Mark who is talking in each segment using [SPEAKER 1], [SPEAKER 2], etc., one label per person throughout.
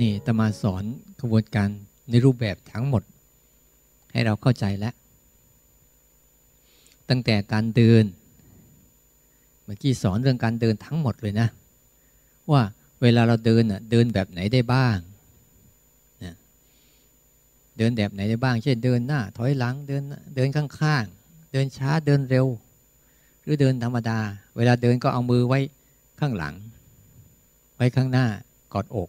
[SPEAKER 1] นี่ตมาสอนกระบวนการในรูปแบบทั้งหมด ให้เราเข้าใจแล้ว ตั้งแต่การเดิน เมื่อกี้สอนเรื่องการเดินทั้งหมดเลยนะ ว่าเวลาเราเดินอะเดินแบบไหนได้บ้างนะเดินแบบไหนได้บ้าง เช่นเดินหน้า ถอยหลังเดินเดินข้างๆ เดินช้าเดินเร็ว หรือเดินธรรมดา เวลาเดินก็เอามือไว้ข้างหลัง ไว้ข้างหน้ากอดอก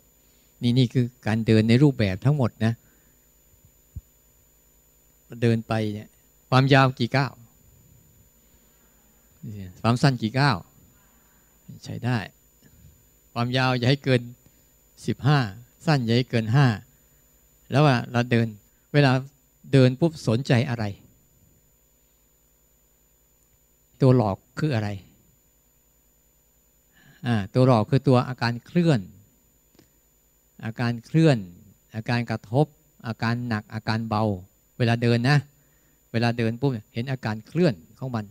[SPEAKER 1] นี่นี่คือการเดินในรูปแบบทั้งหมดนะ เดินไปเนี่ย ความยาวกี่ก้าวความสั้นกี่ก้าวใช้ได้ ความยาวอย่าให้เกินสิบห้าสั้นอย่าให้เกินห้าแล้วว่าเราเดิน เวลาเดินปุ๊บสนใจอะไร ตัวหลอกคืออะไรอ่าตัวหลอกคือตัวอาการเคลื่อน อาการเคลื่อน อาการกระทบ อาการหนัก อาการเบา เวลาเดินนะ เวลาเดินปุ๊บเห็นอาการเคลื่อนของมัน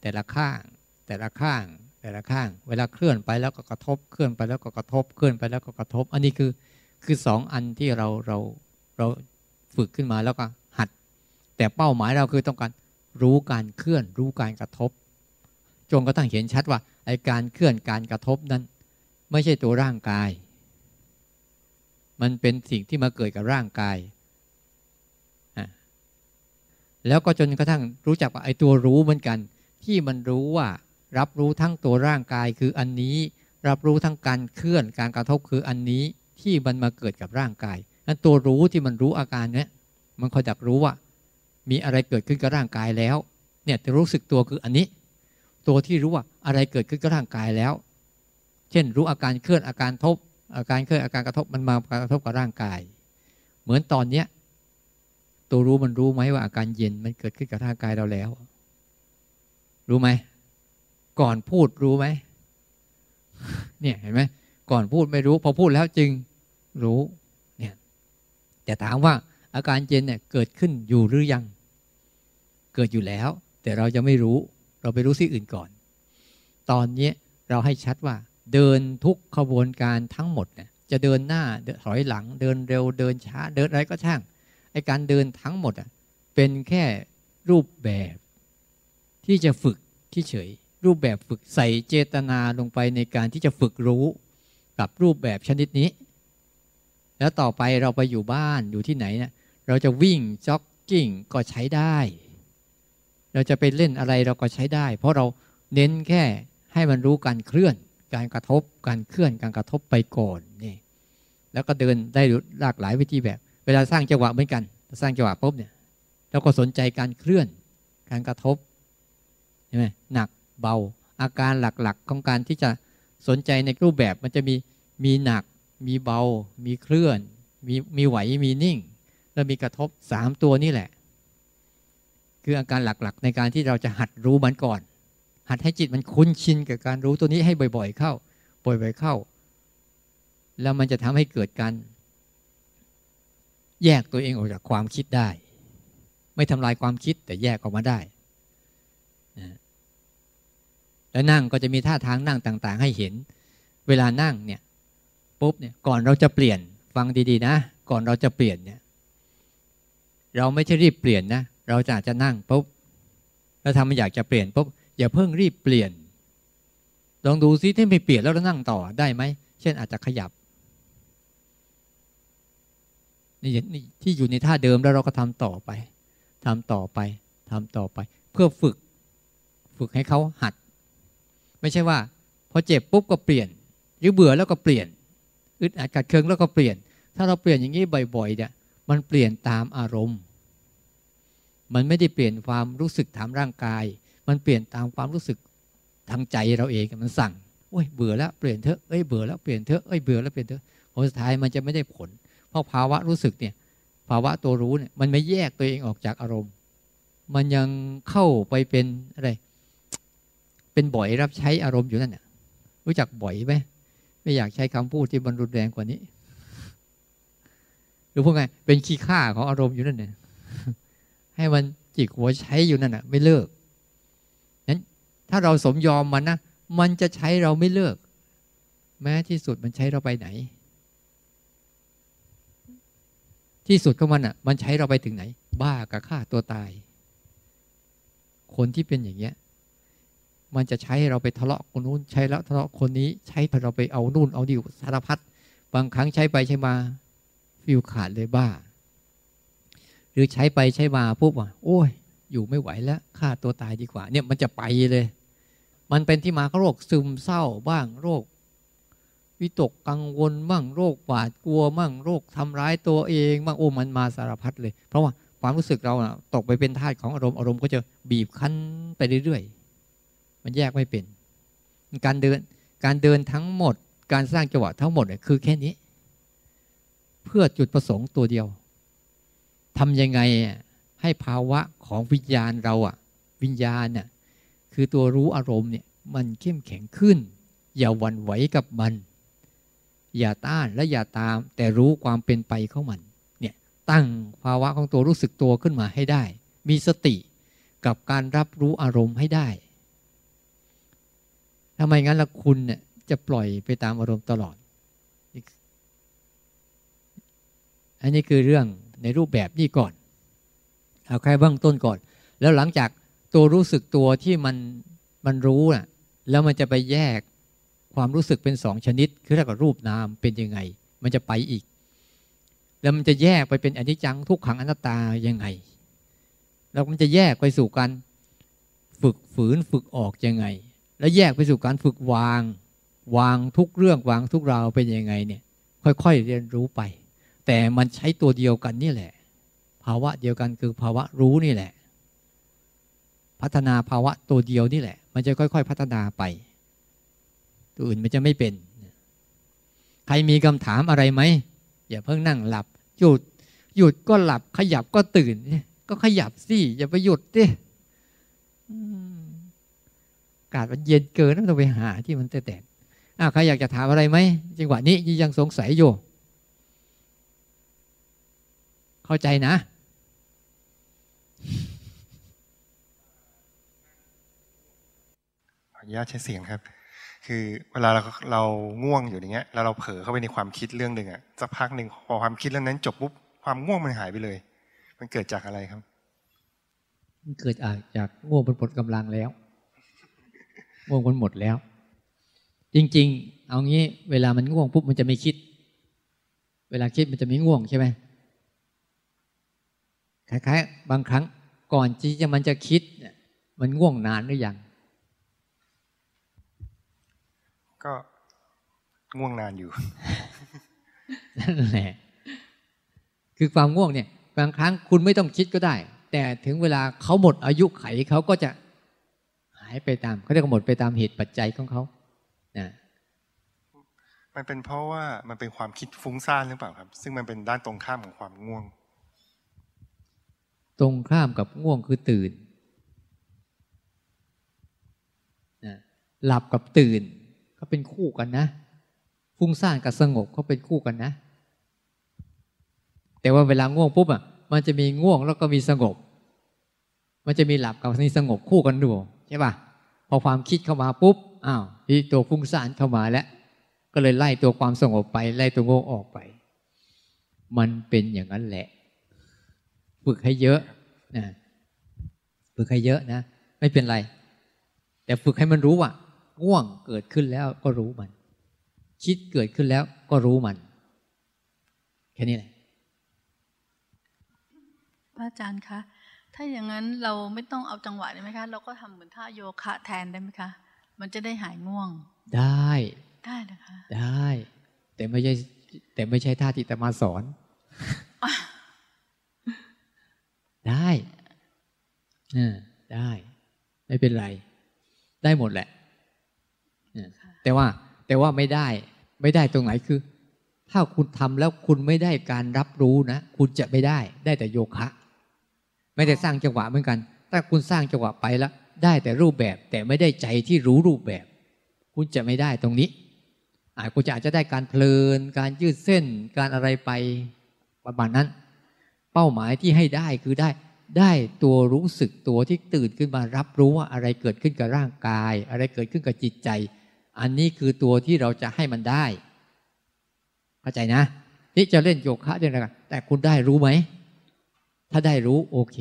[SPEAKER 1] แต่ละข้าง แต่ละข้าง แต่ละข้าง เวลาเคลื่อนไปแล้วก็กระทบ เคลื่อนไปแล้วก็กระทบ เคลื่อนไปแล้วก็กระทบ อันนี้คือคือสองอันที่เราเราเราฝึกขึ้นมาแล้วก็หัด แต่เป้าหมายเราคือต้องการรู้การเคลื่อน รู้การกระทบจงกระทั่งเห็นชัดว่าไอการเคลื่อนการกระทบนั้น ไม่ใช่ตัวร่างกาย มันเป็นสิ่งที่มาเกิดกับร่างกาย แล้วก็จนกระทั่งรู้จักว่าไอ้ตัวรู้เหมือนกัน ที่มันรู้ว่ารับรู้ทั้งตัวร่างกายคืออันนี้ รับรู้ทั้งการเคลื่อนการกระทบคืออันนี้ที่มันมาเกิดกับร่างกายนั้นตัวรู้ที่มันรู้อาการเนี้ยมันคอยดักรู้ว่า มีอะไรเกิดขึ้นกับร่างกายแล้ว เนี่ยจะรู้สึกตัวคืออันนี้ ตัวที่รู้ว่าอะไรเกิดขึ้นกับร่างกายแล้ว เช่น รู้อาการเคลื่อนอาการทบ อาการเคลื่อนอาการกระทบมันมากระทบกับร่างกาย เหมือนตอนเนี้ยตัวรู้มันรู้ไหมว่าอาการเย็นมันเกิดขึ้นกับร่างกายเราแล้ว รู้ไหมก่อนพูดรู้ไหมเนี่ยเห็นไหมก่อนพูดไม่รู้ พอพูดแล้วจึงรู้เนี่ยแต่ถามว่าอาการเย็นเนี่ยเกิดขึ้นอยู่หรือยัง เกิดอยู่แล้ว แต่เราจะไม่รู้ เราไปรู้สิ่งอื่นก่อน ตอนนี้เราให้ชัดว่า เดินทุกขบวนการทั้งหมดเนี่ยจะเดินหน้าถอยหลังเดินเร็วเดินช้า เดินอะไรก็ช่างไอการเดินทั้งหมดอะเป็นแค่รูปแบบที่จะฝึกที่เฉย รูปแบบฝึกใส่เจตนาลงไปในการที่จะฝึกรู้กับรูปแบบชนิดนี้ แล้วต่อไปเราไปอยู่บ้านอยู่ที่ไหนเนะี่ยเราจะวิ่งจ็อกกิ้งก็ใช้ได้ เราจะไปเล่นอะไรเราก็ใช้ได้ เพราะเราเน้นแค่ให้มันรู้การเคลื่อน การกระทบการเคลื่อนการกระทบไปก่อนนี่แล้วก็เดินได้หลากหลายวิธีแบบ เวลาสร้างจังหวะเหมือนกันสร้างจังหวะปุ๊บเนี่ยเราก็สนใจการเคลื่อนการกระทบใช่ไหมหนักเบา อาการหลักๆของการที่จะสนใจในรูปแบบมันจะมีมีหนัก มีเบา มีเคลื่อน มีมีไหวมีนิ่ง แล้วมีกระทบสามตัวนี่แหละ คืออาการหลักๆ ในการที่เราจะหัดรู้มันก่อน หัดให้จิตมันคุ้นชินกับการรู้ตัวนี้ให้บ่อย ๆ เข้า บ่อย ๆ เข้า แล้วมันจะทำให้เกิดการแยกตัวเองออกจากความคิดได้ ไม่ทำลายความคิดแต่แยกออกมาได้แล้วนั่งก็จะมีท่าทางนั่งต่าง ๆ ให้เห็น เวลานั่งเนี่ยปุ๊บเนี่ยก่อนเราจะเปลี่ยนฟังดีๆนะ ก่อนเราจะเปลี่ยนเนี่ย เราไม่ใช่รีบเปลี่ยนนะ เราจะอาจจะนั่งปุ๊บแล้วทำมันอยากจะเปลี่ยนปุ๊บ อย่าเพิ่งรีบเปลี่ยน ลองดูซิถ้าไม่เปลี่ยนแล้วเรานั่งต่อได้ไหม เช่นอาจจะขยับนี่ที่อยู่ในท่าเดิมแล้วเราก็ทำต่อไปทำต่อไปทำต่อไป เพื่อฝึก ฝึกให้เขาหัด ไม่ใช่ว่าพอเจ็บปุ๊บก็เปลี่ยน หรือเบื่อแล้วก็เปลี่ยน อึดอัดกัดเคืองแล้วก็เปลี่ยน ถ้าเราเปลี่ยนอย่างนี้บ่อยๆเนี่ยมันเปลี่ยนตามอารมณ์ มันไม่ได้เปลี่ยนความรู้สึกทางร่างกาย มันเปลี่ยนตามความรู้สึกทางใจเราเองมันสั่งโอ้ยเบื่อแล้วเปลี่ยนเถอะเอ้ยเบื่อแล้วเปลี่ยนเถอะเอ้ยเบื่อแล้วเปลี่ยนเถอะผลสุดท้ายมันจะไม่ได้ผล เพราะภาวะรู้สึกเนี่ย ภาวะตัวรู้เนี่ยมันไม่แยกตัวเองออกจากอารมณ์ มันยังเข้าไปเป็นอะไร เป็นบ่อยรับใช้อารมณ์อยู่นั่นน่ะรู้จักบ่อยไหมไม่อยากใช้คำพูดที่มันรุนแรงกว่านี้หรือพวกไงเป็นขี้ข้าของอารมณ์อยู่นั่นเนี่ยให้มันจิกหัวใช้อยู่นั่นน่ะ ไม่เลิก ถ้าเราสมยอมมันนะมันจะใช้เราไม่เลิก แม้ที่สุดมันใช้เราไปไหน ที่สุดของมันอะ มันใช้เราไปถึงไหน บ้ากับฆ่าตัวตาย คนที่เป็นอย่างเงี้ย มันจะใช้เราไปทะเลาะคนนู้นใช้แล้วทะเลาะคนนี้ใช้เราไปเอานู่นเอาดิวสารพัดบางครั้งใช้ไปใช้มาฟิวขาดเลยบ้า หรือใช้ไปใช้มาปุ๊บอะโอ้ยอยู่ไม่ไหวแล้วฆ่าตัวตายดีกว่า เนี่ยมันจะไปเลย มันเป็นที่มาของโรคซึมเศร้าบ้างโรค วิตกกังวลบ้างโรคหวาดกลัวบ้างโรคทำร้ายตัวเองบ้างโอ้มันมาสารพัดเลย เพราะว่าความรู้สึกเราอะตกไปเป็นทาสของอารมณ์อารมณ์ก็จะบีบคั้นไปเรื่อยๆ มันแยกไม่เป็น การเดินการเดินทั้งหมด การสร้างจังหวะทั้งหมดเนี่ยคือแค่นี้ เพื่อจุดประสงค์ตัวเดียวทำยังไงให้ภาวะของวิญญาณเราอะวิญญาณน่ะ คือตัวรู้อารมณ์เนี่ยมันเข้มแข็งขึ้น อย่าหวั่นไหวกับมัน อย่าต้านและอย่าตาม แต่รู้ความเป็นไปของมันเนี่ยตั้งภาวะของตัวรู้สึกตัวขึ้นมาให้ได้ มีสติกับการรับรู้อารมณ์ให้ได้ทำไมงั้นละคุณเนี่ยจะปล่อยไปตามอารมณ์ตลอด อันนี้คือเรื่องในรูปแบบนี้ก่อน เอาแค่เบื้องต้นก่อน แล้วหลังจาก ตัวรู้สึกตัวที่มันมันรู้น่ะ แล้วมันจะไปแยกความรู้สึกเป็นสองชนิด คือเรียกว่ารูปนามเป็นยังไง มันจะไปอีก แล้วมันจะแยกไปเป็นอนิจจังทุกขังอนัตตายังไง แล้วมันจะแยกไปสู่การฝึกฝืนฝึกออกยังไง แล้วแยกไปสู่การฝึกวาง วางทุกเรื่องวางทุกราวเป็นยังไงเนี่ย ค่อยๆเรียนรู้ไป แต่มันใช้ตัวเดียวกันนี่แหละ ภาวะเดียวกันคือภาวะรู้นี่แหละ พัฒนาภาวะตัวเดียวนี่แหละ มันจะค่อย ๆ พัฒนาไป ตัวอื่นมันจะไม่เป็น ใครมีคำถามอะไรไหมอย่าเพิ่งนั่งหลับ หยุด หยุดก็หลับ ขยับก็ตื่น ก็ขยับสิอย่าไปหยุดดิอากาศมันเย็นเกินต้องไปหาที่มันแตกๆอ้าวใครอยากจะถามอะไรไหมจังหวะนี้ยังสงสัยอยู่ เข้าใจนะ
[SPEAKER 2] อนุญาตใช้เสียงครับ คือเวลาเราเราง่วงอยู่อย่างเงี้ยแล้วเราเผลอเข้าไปในความคิดเรื่องหนึ่งอะสักพักหนึ่งพอความคิดเรื่องนั้นจบปุ๊บความง่วงมันหายไปเลย มันเกิดจากอะไรครับ
[SPEAKER 1] มันเกิดจากง่วงมันหมดกำลังแล้วง่วงมันหมดแล้ว จริง ๆ เอางี้ เวลามันง่วงปุ๊บมันจะไม่คิด เวลาคิดมันจะไม่ง่วงใช่ไหมคล้ายๆ บางครั้งก่อนที่จะมันจะคิดเนี่ยมันง่วงนานหรือยัง
[SPEAKER 2] ก็ ง่วงนานอยู่
[SPEAKER 1] นั่นแหละคือความง่วงเนี่ย บางครั้งคุณไม่ต้องคิดก็ได้ แต่ถึงเวลาเขาหมดอายุไขเขาก็จะหายไปตามเขาเรียกว่าหมดไปตามเหตุปัจจัยของเขานะ
[SPEAKER 2] มันเป็นเพราะว่ามันเป็นความคิดฟุ้งซ่านหรือเปล่าครับ ซึ่งมันเป็นด้านตรงข้ามของความง่วง
[SPEAKER 1] ตรงข้ามกับง่วงคือตื่นนะหลับกับตื่นก็เป็นคู่กันนะ ฟุ้งซ่านกับสงบก็เป็นคู่กันนะ แต่ว่าเวลาง่วงปุ๊บอะมันจะมีง่วงแล้วก็มีสงบ มันจะมีหลับกับนี่สงบคู่กันดูใช่ป่ะพอความคิดเข้ามาปุ๊บอ้าวที่ตัวฟุ้งซ่านเข้ามาแล้ว ก็เลยไล่ตัวความสงบไป ไล่ตัวง่วงออกไป มันเป็นอย่างนั้นแหละ ฝึกให้เยอะนะฝึกให้เยอะนะ ไม่เป็นไร แต่ฝึกให้มันรู้ว่าง่วงเกิดขึ้นแล้วก็รู้มัน คิดเกิดขึ้นแล้วก็รู้มัน แค่นี้แหละ
[SPEAKER 3] พระอาจารย์คะ ถ้าอย่างนั้นเราไม่ต้องเอาจังหวะได้ไหมคะ เราก็ทำเหมือนท่าโยคะแทนได้ไหมคะ มันจะได้หายง่วง
[SPEAKER 1] ได้
[SPEAKER 3] ได้นะคะ
[SPEAKER 1] ได้ แต่ไม่ใช่แต่ไม่ใช่ท่าที่แต่มาสอน ได้เออได้ ไม่เป็นไร ได้หมดแหละเออแต่ว่าแต่ว่าไม่ได้ ไม่ได้ตรงไหนคือ ถ้าคุณทำแล้วคุณไม่ได้การรับรู้นะ คุณจะไม่ได้ได้แต่โยคะ ไม่ได้สร้างจังหวะเหมือนกัน ถ้าคุณสร้างจังหวะไปแล้ว ได้แต่รูปแบบแต่ไม่ได้ใจที่รู้รูปแบบ คุณจะไม่ได้ตรงนี้อาจคุณจะอาจจะได้การเพลิน การยืดเส้น การอะไรไปประมาณนั้น เป้าหมายที่ให้ได้คือได้ได้ตัวรู้สึกตัวที่ตื่นขึ้นมารับรู้ว่าอะไรเกิดขึ้นกับร่างกาย อะไรเกิดขึ้นกับจิตใจ อันนี้คือตัวที่เราจะให้มันได้ เข้าใจนะนี่จะเล่นโยคะได้นะแต่คุณได้รู้ไหม ถ้าได้รู้โอเค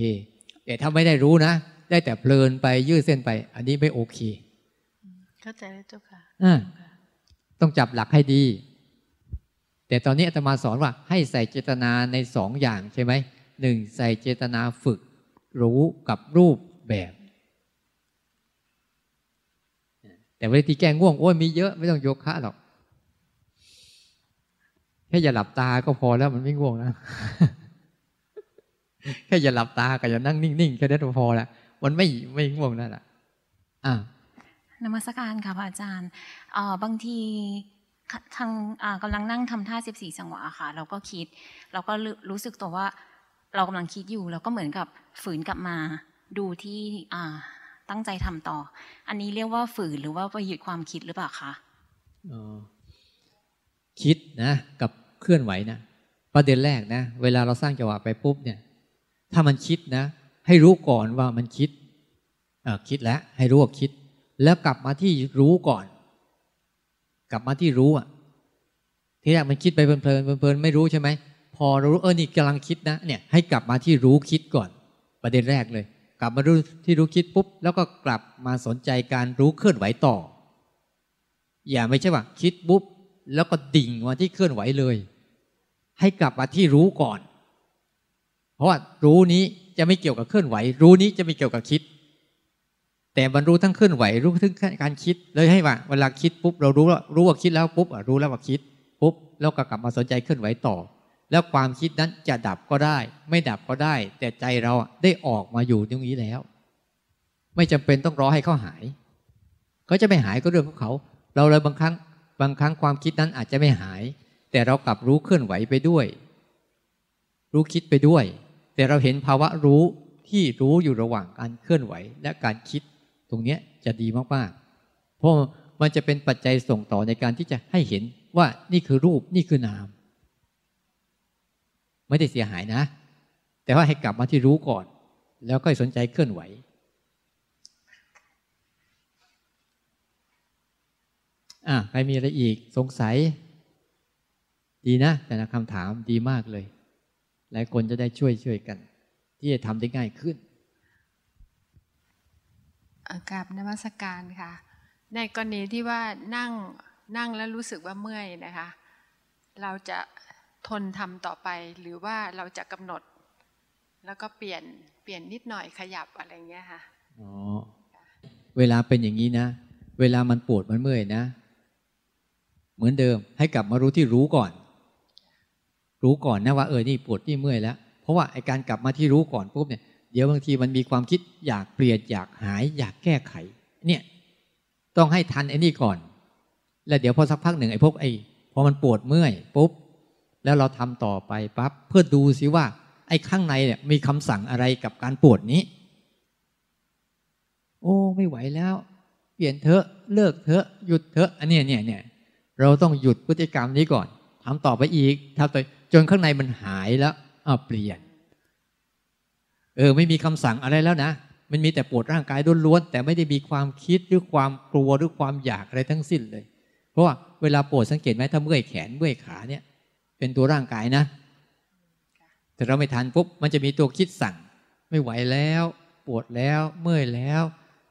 [SPEAKER 1] แต่ถ้าไม่ได้รู้นะ ได้แต่เพลินไปยืดเส้นไป อันนี้ไม่โอเค
[SPEAKER 3] เข้าใจแล้วเจ้าค่ะ
[SPEAKER 1] อ่าต้องจับหลักให้ดี แต่ตอนนี้อาตมาสอนว่า ให้ใส่เจตนาในสองอย่างใช่ไหมหนึ่งใส่เจตนาฝึก รู้กับรูปแบบ แต่เวลาที่แก้ง่วงโอ้ยมีเยอะไม่ต้องโยคะหรอกแค่อย่าหลับตาก็พอแล้วมันไม่ง่วงนะแค่อย่าหลับตากับอย่านั่งนิ่งๆแค่นั้นก็พอแล้วมันไม่ไม่ง่วงนั่นแหละอ่า
[SPEAKER 4] นมัสการค่ะพระอาจารย์เอ่อบางทีทางอ่ากำลังนั่งทำท่า14จังหวะค่ะ เราก็คิด เราก็รู้รู้สึกตัวว่า เรากำลังคิดอยู่ เราก็เหมือนกับฝืนกลับมาดูที่อ่า ตั้งใจทำต่อ อันนี้เรียกว่าฝืนหรือว่าไปหยุดความคิดหรือเปล่าคะ
[SPEAKER 1] ออคิดนะ กับเคลื่อนไหวนะประเด็นแรกนะ เวลาเราสร้างจังหวะไปปุ๊บเนี่ย ถ้ามันคิดนะ ให้รู้ก่อนว่ามันคิดคิดแล้วให้รู้ว่าคิด แล้วกลับมาที่รู้ก่อน กลับมาที่รู้อะทีแรกมันคิดไปเพลินเพลินไม่รู้ใช่ไหมพอเรารู้เออนี่กำลังคิดนะเนี่ยให้กลับมาที่รู้คิดก่อน ประเด็นแรกเลย กลับมารู้ที่รู้คิดปุ๊บ แล้วก็กลับมาสนใจการรู้เคลื่อนไหวต่อ อย่าไม่ใช่ว่าคิดปุ๊บ แล้วก็ดิ่งมาที่เคลื่อนไหวเลย ให้กลับมาที่รู้ก่อน เพราะว่ารู้นี้จะไม่เกี่ยวกับเคลื่อนไหว รู้นี้จะไม่เกี่ยวกับคิด แต่บรรรู้ทั้งเคลื่อนไหว รู้ทั้งการคิดเลยให้ว่าเวลาคิดปุ๊บเรารู้ว่ารู้ว่าคิดแล้วปุ๊บรู้แล้วว่าคิดปุ๊บแล้วก็กลับมาสนใจเคลื่อนไหวต่อ แล้วความคิดนั้นจะดับก็ได้ ไม่ดับก็ได้ แต่ใจเราได้ออกมาอยู่ตรงนี้แล้ว ไม่จำเป็นต้องรอให้เขาหายเขาจะไม่หายก็เรื่องของเขา เราเลยบางครั้งบางครั้งความคิดนั้นอาจจะไม่หาย แต่เรากลับรู้เคลื่อนไหวไปด้วย รู้คิดไปด้วย แต่เราเห็นภาวะรู้ที่รู้อยู่ระหว่างการเคลื่อนไหวและการคิด ตรงนี้จะดีมากๆเพราะมันจะเป็นปัจจัยส่งต่อในการที่จะให้เห็นว่านี่คือรูปนี่คือนาม ไม่ได้เสียหายนะ แต่ว่าให้กลับมาที่รู้ก่อน แล้วก็สนใจเคลื่อนไหว อะใครมีอะไรอีกสงสัย ดีนะ แต่ละคำถามดีมากเลย หลายคนจะได้ช่วยช่วยกัน ที่จะทำได้ง่ายขึ้น
[SPEAKER 5] กราบนมัสการค่ะ ในกรณีที่ว่านั่งนั่งแล้วรู้สึกว่าเมื่อยนะคะ เราจะ ทนทำต่อไปหรือว่าเราจะกำหนด แล้วก็เปลี่ยนเปลี่ยนนิดหน่อยขยับอะไรเงี้ยค่ะ
[SPEAKER 1] อ๋อเวลาเป็นอย่างนี้นะ เวลามันปวดมันเมื่อยนะ เหมือนเดิมให้กลับมารู้ที่รู้ก่อน รู้ก่อนนะว่าเออนี่ปวดนี่เมื่อยแล้วเพราะว่าไอการกลับมาที่รู้ก่อนปุ๊บเนี่ยเดี๋ยวบางทีมันมีความคิดอยากเปลี่ยนอยากหาย อยากแก้ไข เนี่ย ต้องให้ทันไอ้นี่ก่อน แล้วเดี๋ยวพอสักพักหนึ่งไอ้พวกไอ้พอมันปวดเมื่อยปุ๊บ แล้วเราทำต่อไปปั๊บเพื่อดูซิว่า ไอ้ข้างในเนี่ยมีคำสั่งอะไรกับการปวดนี้ โอ้ไม่ไหวแล้ว เปลี่ยนเถอะเลิกเถอะหยุดเถอะอันนี้เนี่ยเนี่ยเราต้องหยุดพฤติกรรมนี้ก่อนทำต่อไปอีกทำต่อจนข้างในมันหายแล้วอ่าเปลี่ยน เออไม่มีคำสั่งอะไรแล้วนะมันมีแต่ปวดร่างกายล้วนๆแต่ไม่ได้มีความคิดหรือความกลัวหรือความอยากอะไรทั้งสิ้นเลย เพราะว่าเวลาปวดสังเกตไหมถ้าเมื่อยแขนเมื่อยขาเนี่ย เป็นตัวร่างกายนะ แต่เราไม่ทันปุ๊บมันจะมีตัวคิดสั่ง ไม่ไหวแล้ว ปวดแล้วเมื่อยแล้ว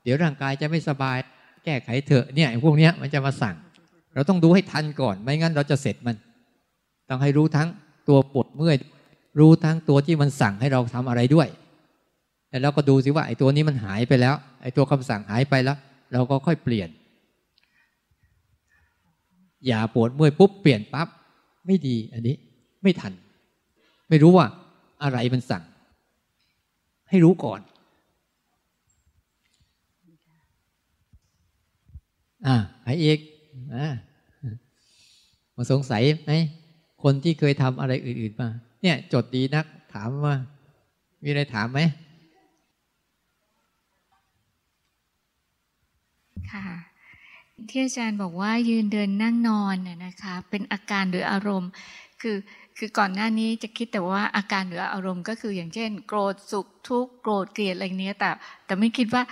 [SPEAKER 1] เดี๋ยวร่างกายจะไม่สบาย แก้ไขเถอะเนี่ยพวกเนี้ยมันจะมาสั่ง เราต้องดูให้ทันก่อน ไม่งั้นเราจะเสร็จมัน ต้องให้รู้ทั้งตัวปวดเมื่อย รู้ทั้งตัวที่มันสั่งให้เราทำอะไรด้วยแต่เราก็ดูสิว่าไอ้ตัวนี้มันหายไปแล้ว ไอ้ตัวคำสั่งหายไปแล้ว เราก็ค่อยเปลี่ยน อย่าปวดเมื่อยปุ๊บเปลี่ยนปั๊บ ไม่ดีอันนี้ ไม่ทัน ไม่รู้ว่าอะไรมันสั่ง ให้รู้ก่อน อ่าใครอีกอ่ามาสงสัยไหมคนที่เคยทำอะไรอื่น ๆ มา เนี่ย จดดีนัก ถามว่า มีอะไรถามไหม
[SPEAKER 6] ค่ะ ที่อาจารย์บอกว่ายืนเดินนั่งนอนน่ะนะคะ เป็นอาการหรืออารมณ์ คือคือก่อนหน้านี้จะคิดแต่ว่าอาการหรืออารมณ์ ก็คืออย่างเช่น โกรธสุขทุกข์โกรธเกลียดอะไรเนี้ยแต่ แต่ไม่คิดว่า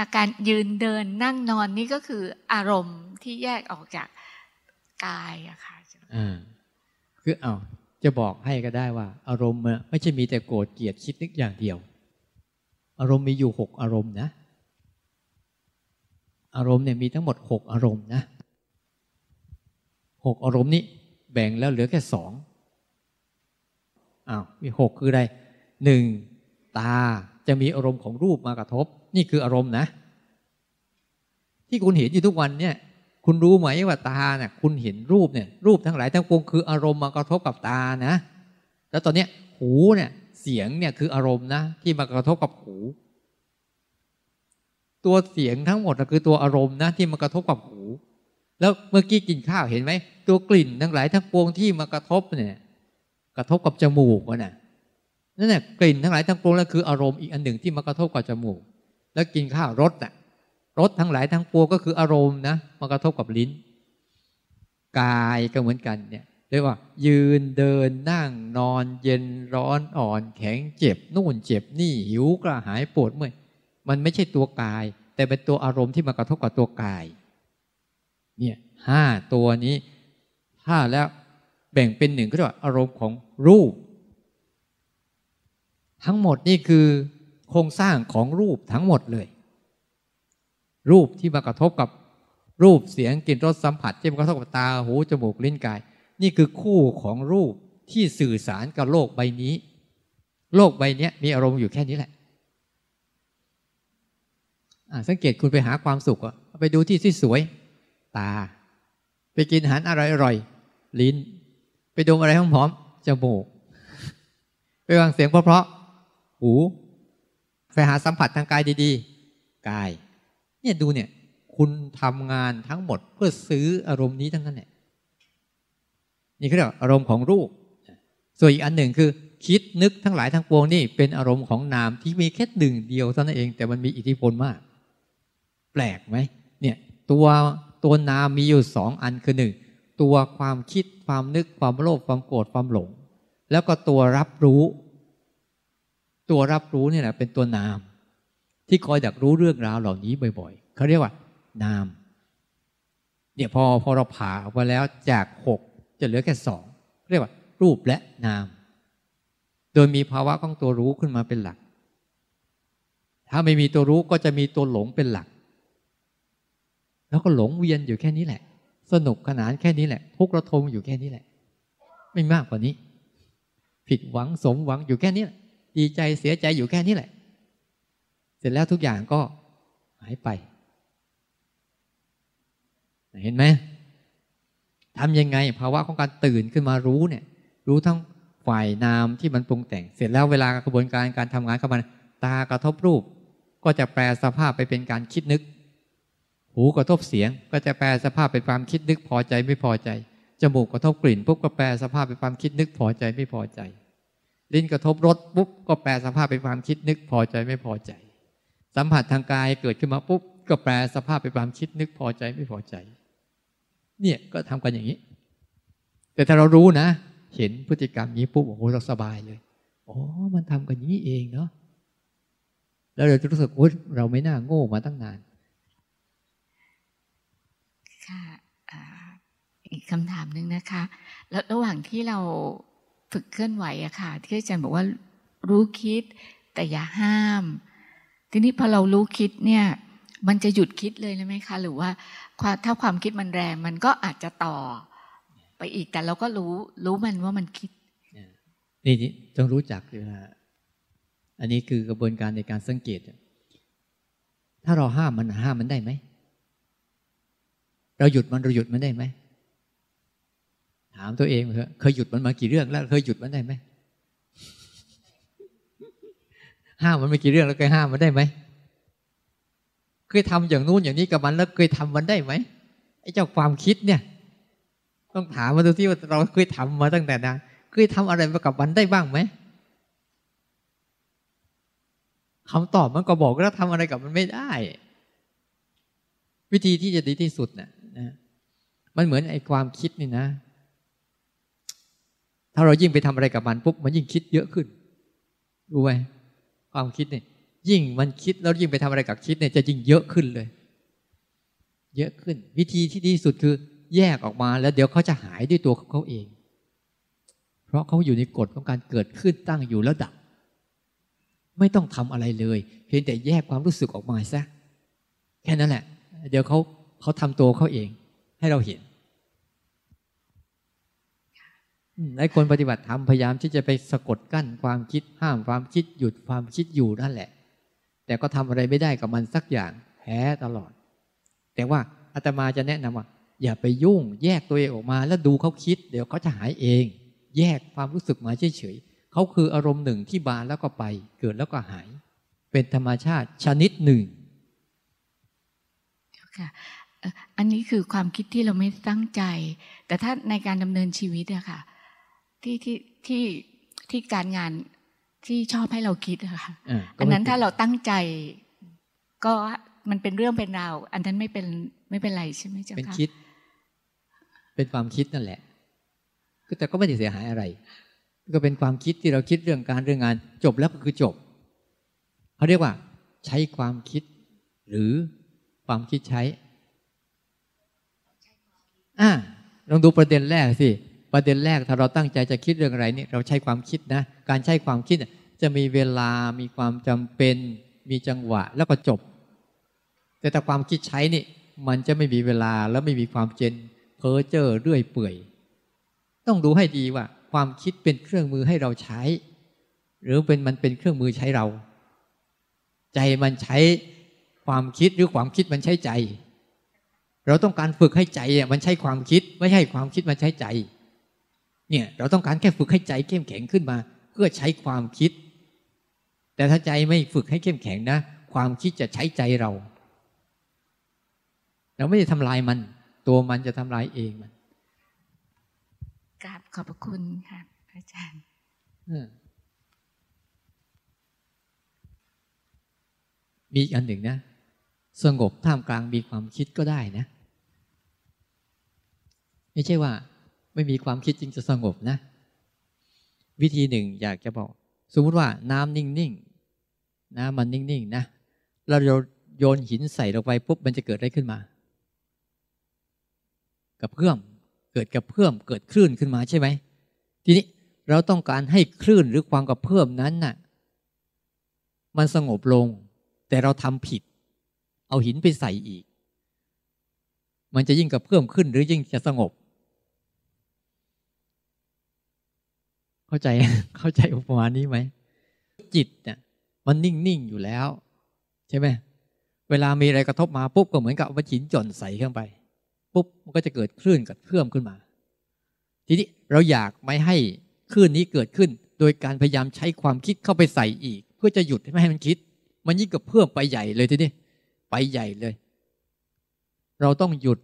[SPEAKER 6] อาการยืนเดินนั่งนอนนี่ก็คืออารมณ์ที่แยกออกจากกายอะค่ะ
[SPEAKER 1] อ่าคือเอาจะบอกให้ก็ได้ว่า อารมณ์ไม่ใช่มีแต่โกรธเกลียดคิดนึกอย่างเดียว อารมณ์มีอยู่หกอารมณ์นะ อารมณ์เนี่ยมีทั้งหมดหกอารมณ์นะหกอารมณ์นี้แบ่งแล้วเหลือแค่สองอ้าวมีหกคืออะไรหนึ่งตาจะมีอารมณ์ของรูปมากระทบ นี่คืออารมณ์นะ ที่คุณเห็นอยู่ทุกวันเนี่ย คุณรู้ไหมว่าตาเนี่ยคุณเห็นรูปเนี่ย รูปทั้งหลายทั้งปวงคืออารมณ์มากระทบกับตานะ แล้วตอนเนี้ยหูเนี่ยเสียงเนี่ยคืออารมณ์นะที่มากระทบกับหู ตัวเสียงทั้งหมดนะคือตัวอารมณ์นะที่มากระทบกับหู แล้วเมื่อกี้กินข้าวเห็นไหมตัวกลิ่นทั้งหลายทั้งปวงที่มากระทบเนี่ยกระทบกับจมูกวะน่ะนั่นแหละกลิ่นทั้งหลายทั้งปวงแล้วคืออารมณ์อีกอันหนึ่งที่มากระทบกับจมูก แล้วกินข้าวรสน่ะรสทั้งหลายทั้งปวงก็คืออารมณ์นะมากระทบกับลิ้น กายก็เหมือนกันเนี่ยเรียกว่า ยืนเดินนั่งนอน เย็นร้อนอ่อนแข็งเจ็บนู่นเจ็บนี่หิวกระหายปวดเมื่อย มันไม่ใช่ตัวกาย แต่เป็นตัวอารมณ์ที่มากระทบกับตัวกาย เนี่ยห้าตัวนี้ถ้าแล้วแบ่งเป็นหนึ่งก็เรียกว่าอารมณ์ของรูป ทั้งหมดนี่คือโครงสร้างของรูปทั้งหมดเลย รูปที่มากระทบกับรูปเสียงกลิ่นรสสัมผัสที่มากระทบกับตาหูจมูกลิ้นกาย นี่คือคู่ของรูปที่สื่อสารกับโลกใบนี้ โลกใบนี้มีอารมณ์อยู่แค่นี้แหละ สังเกตคุณไปหาความสุขอะไปดูที่ที่สวย ตา ไปกินอาหารอร่อยๆลิ้น ไปดมอะไรหอมๆจมูก ไปฟังเสียงเพราะๆหูไปหาสัมผัสทางกายดีๆ กาย เนี่ยดูเนี่ย คุณทำงานทั้งหมดเพื่อซื้ออารมณ์นี้ทั้งนั้นเนี่ยนี่เขาเรียกอารมณ์ของรูป ส่วนอีกอันหนึ่งคือ คิดนึกทั้งหลายทั้งปวงนี่เป็นอารมณ์ของนามที่มีแค่หนึ่งเดียวเท่านั้นเอง แต่มันมีอิทธิพลมาก แปลกไหมเนี่ยตัวตัวนามมีอยู่สองอันคือหนึ่งตัวความคิดความนึกความโลภความโกรธความหลง แล้วก็ตัวรับรู้ ตัวรับรู้เนี่ยแหละเป็นตัวนาม ที่คอยดักรู้เรื่องราวเหล่านี้บ่อยๆเขาเรียกว่า นามเนี่ยพอพอเราผ่าออกมาแล้วจากหกจะเหลือแค่สองเรียกว่า รูปและนาม โดยมีภาวะของตัวรู้ขึ้นมาเป็นหลัก ถ้าไม่มีตัวรู้ก็จะมีตัวหลงเป็นหลัก แล้วก็หลงเวียนอยู่แค่นี้แหละ สนุกขนานแค่นี้แหละทุกระทมอยู่แค่นี้แหละ ไม่มากกว่านี้ ผิดหวังสมหวังอยู่แค่นี้แหละดีใจเสียใจอยู่แค่นี้แหละ เสร็จแล้วทุกอย่างก็หายไป เห็นไหมทำยังไงภาวะของการตื่นขึ้นมารู้เนี่ย รู้ทั้งฝ่ายนามที่มันปรุงแต่ง เสร็จแล้วเวลากระบวนการการทำงานเข้ามาตากระทบรูป ก็จะแปลสภาพไปเป็นการคิดนึก หูกระทบเสียง ก็จะแปลสภาพเป็นความคิดนึกพอใจไม่พอใจ จมูกกระทบกลิ่นปุ๊บก็แปลสภาพเป็นความคิดนึกพอใจไม่พอใจ ลิ้นกระทบรสปุ๊บก็แปลสภาพเป็นความคิดนึกพอใจไม่พอใจ สัมผัสทางกายเกิดขึ้นมาปุ๊บก็แปลสภาพเป็นความคิดนึกพอใจไม่พอใจ เนี่ยก็ทำกันอย่างนี้ แต่ถ้าเรารู้นะ เห็นพฤติกรรมนี้ปุ๊บโอ้โหเราสบายเลยอ๋อมันทำกันอย่างนี้เองเนาะแล้วเราจะรู้สึกโอ้เราไม่น่าโง่มาตั้งนาน
[SPEAKER 6] ค่ะอีกคำถามหนึ่งนะคะ แล้วระหว่างที่เราฝึกเคลื่อนไหวอะค่ะ ที่อาจารย์บอกว่ารู้คิดแต่อย่าห้าม ทีนี้พอเรารู้คิดเนี่ย มันจะหยุดคิดเลยไหมคะ หรือว่าาถ้าความคิดมันแรง มันก็อาจจะต่อไปอีกแต่เราก็รู้รู้มันว่ามันคิด
[SPEAKER 1] นี่นี่ต้องรู้จักเลยนะอันนี้คือกระบวนการในการสังเกต ถ้าเราห้ามมันห้ามมันได้ไหม เราหยุดมันเราหยุดมันได้ไหมถามตัวเองเถอะเคยหยุดมันมากี่เรื่องแล้วเคยหยุดมันได้ไหมห้ามมันมากี่เรื่องแล้วเคยห้ามมันได้ไหมเคยทำอย่างนู้นอย่างนี้กับมันแล้วเคยทำมันได้ไหมไอ้เจ้าความคิดเนี่ย ต้องถามมาดูที่ว่าเราเคยทำมาตั้งแต่นานเคยทำอะไรมากับมันได้บ้างไหมคำตอบมันก็บอกว่าทำอะไรกับมันไม่ได้ วิธีที่จะดีที่สุดเนะ นะมันเหมือนไอ้ความคิดนี่นะ ถ้าเรายิ่งไปทำอะไรกับมันปุ๊บมันยิ่งคิดเยอะขึ้นรู้ไหมความคิดเนี่ย ยิ่งมันคิดแล้วยิ่งไปทำอะไรกับคิดเนี่ยจะยิ่งเยอะขึ้นเลย เยอะขึ้น วิธีที่ดีสุดคือ แยกออกมาแล้วเดี๋ยวเขาจะหายด้วยตัวของเขาเอง เพราะเขาอยู่ในกฎของการเกิดขึ้นตั้งอยู่แล้วดับไม่ต้องทำอะไรเลย เพียงแต่แยกความรู้สึกออกมาซะแค่นั้นแหละ เดี๋ยวเขา เขาทำตัวเขาเอง ให้เราเห็นอืมไอ้คนปฏิบัติธรรมพยายามที่จะไปสะกดกั้นความคิดห้ามความคิดหยุดความคิดอยู่นั่นแหละ แต่ก็ทำอะไรไม่ได้กับมันสักอย่างแพ้ตลอด แต่ว่าอาตมาจะแนะนำว่าอย่าไปยุ่งแยกตัวเองออกมา แล้วดูเขาคิด เดี๋ยวเขาจะหายเอง แยกความรู้สึกมาเฉยๆเขาคืออารมณ์หนึ่งที่บานแล้วก็ไป เกิดแล้วก็หาย เป็นธรรมชาติชนิดหนึ่ง
[SPEAKER 6] ค่ะ อ่ออันนี้คือความคิดที่เราไม่ตั้งใจ แต่ถ้าในการดำเนินชีวิตอะค่ะที่ที่ที่ที่การงานที่ชอบให้เราคิดอะค่ะ
[SPEAKER 1] อ่าก็
[SPEAKER 6] อันนั้น
[SPEAKER 1] ไม่
[SPEAKER 6] ถ้าเราตั้งใจ ก็มันเป็นเรื่องเป็นราว อันนั้นไม่เป็นไม่เป็นไรใช่ไหมเจ้า
[SPEAKER 1] เป็น
[SPEAKER 6] ค่ะ
[SPEAKER 1] คิด เป็นความคิดนั่นแหละก็แต่ก็ไม่ได้เสียหายอะไร ก็เป็นความคิดที่เราคิดเรื่องการเรื่องงาน จบแล้วก็คือจบเขาเรียกว่า ใช้ความคิด หรือความคิดใช้ อ่า ลองดูประเด็นแรกสิประเด็นแรกถ้าเราตั้งใจจะคิดเรื่องอะไรนี่เราใช้ความคิดนะ การใช้ความคิดจะมีเวลามีความจำเป็น มีจังหวะแล้วก็จบ แต่ถ้าความคิดใช้นี่ มันจะไม่มีเวลาแล้วไม่มีความเจนเพ้อเจ้อเรื่อยเปื่อย ต้องดูให้ดีว่า ความคิดเป็นเครื่องมือให้เราใช้ หรือเป็นมันเป็นเครื่องมือใช้เรา ใจมันใช้ความคิดหรือความคิดมันใช้ใจ เราต้องการฝึกให้ใจอะมันใช้ความคิดไม่ใช่ความคิดมันใช้ใจ เนี่ยเราต้องการแค่ฝึกให้ใจเข้มแข็งขึ้นมา เพื่อใช้ความคิด แต่ถ้าใจไม่ฝึกให้เข้มแข็งนะ ความคิดจะใช้ใจเรา เราไม่ได้ทำลายมัน ตัวมันจะทำลายเองมัน
[SPEAKER 6] กราบขอบพระคุณค่ะพระอาจารย์
[SPEAKER 1] เออมีอีกอันหนึ่งนะ สงบท่ามกลางมีความคิดก็ได้นะ ไม่ใช่ว่า ไม่มีความคิดจึงจะสงบนะ วิธีหนึ่งอยากจะบอก สมมติว่าน้ำนิ่งๆน้ำมันนิ่งๆนะเราโยนหินใส่ลงไปปุ๊บมันจะเกิดอะไรขึ้นมากับเพื่อมเกิดกับเพื่อมเกิดคลื่นขึ้นมาใช่ไหมทีนี้เราต้องการให้คลื่นหรือความกับเพื่อมนั้นน่ะ มันสงบลง แต่เราทำผิด เอาหินไปใส่อีก มันจะยิ่งกับเพิ่มขึ้นหรือยิ่งจะสงบ เข้าใจเข้าใจอุปมานี้ไหมจิตเนี่ยมันนิ่งๆอยู่แล้ว ใช่ไหมเวลามีอะไรกระทบมาปุ๊บก็เหมือนกับเอาหินจ่อนใส่เข้าไปปุ๊บมันก็จะเกิดคลื่นกับเพื่อมขึ้นมา ทีนี้เราอยากไม่ให้คลื่นนี้เกิดขึ้น โดยการพยายามใช้ความคิดเข้าไปใส่อีก เพื่อจะหยุดไม่ให้มันคิด มันยิ่งกับเพิ่มไปใหญ่เลยทีนี้ไปใหญ่เลย เราต้องหยุด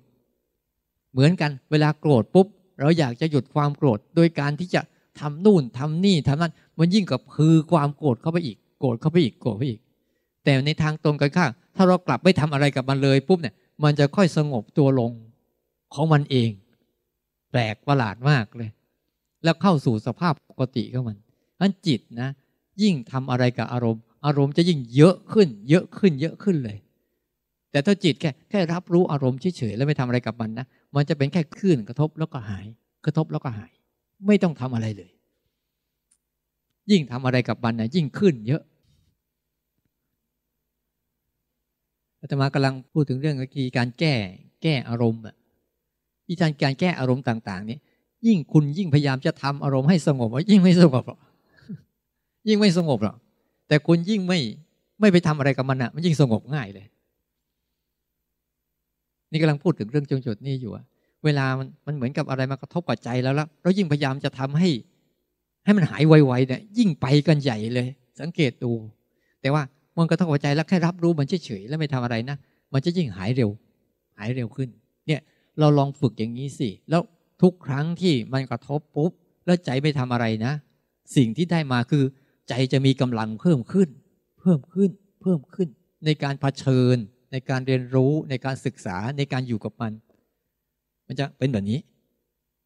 [SPEAKER 1] เหมือนกันเวลาโกรธปุ๊บ เราอยากจะหยุดความโกรธ โดยการที่จะ ทำนู่นทำนี่ทำนั่นมันยิ่งกับคือความโกรธเข้าไปอีก โกรธเข้าไปอีกโกรธไปอีก แต่ในทางตรงกันข้ามถ้าเรากลับไม่ทำอะไรกับมันเลยปุ๊บเนี่ย มันจะค่อยสงบตัวลงของมันเอง แปลกประหลาดมากเลย แล้วเข้าสู่สภาพปกติของมันนั้นจิตนะ ยิ่งทำอะไรกับอารมณ์ อารมณ์จะยิ่งเยอะขึ้น เยอะขึ้น เยอะขึ้นเลย แต่ถ้าจิตแค่แค่รับรู้อารมณ์เฉยๆแล้วไม่ทำอะไรกับมันนะมันจะเป็นแค่คลื่นกระทบแล้วก็หาย กระทบแล้วก็หาย ไม่ต้องทำอะไรเลย ยิ่งทำอะไรกับมันนะยิ่งขึ้นเยอะอาตมากำลังพูดถึงเรื่องกีการแก้แก้อารมณ์อะวิธีการแก้อารมณ์ต่าง ๆ นี้ยิ่งคุณยิ่งพยายามจะทำอารมณ์ให้สงบยิ่งไม่สงบหรอกยิ่งไม่สงบหรอกแต่คุณยิ่งไม่ไม่ไปทำอะไรกับมันอะ มันยิ่งสงบง่ายเลย นี่กำลังพูดถึงเรื่องจงจดนี้อยู่อะ เวลามันมันเหมือนกับอะไรมากระทบกับใจแล้วแล้วเรายิ่งพยายามจะทำให้ ให้มันหายไวๆเนี่ยยิ่งไปกันใหญ่เลย สังเกตดู แต่ว่ามันกระทบกับใจแล้วแค่รับรู้มันเฉยๆแล้วไม่ทำอะไรนะมันจะยิ่งหายเร็ว หายเร็วขึ้น เนี่ยเราลองฝึกอย่างนี้สิแล้วทุกครั้งที่มันกระทบปุ๊บแล้วใจไม่ทำอะไรนะ สิ่งที่ได้มาคือ ใจจะมีกำลังเพิ่มขึ้น เพิ่มขึ้น เพิ่มขึ้น ในการเผชิญ ในการเรียนรู้ในการศึกษาในการอยู่กับมัน มันจะเป็นแบบนี้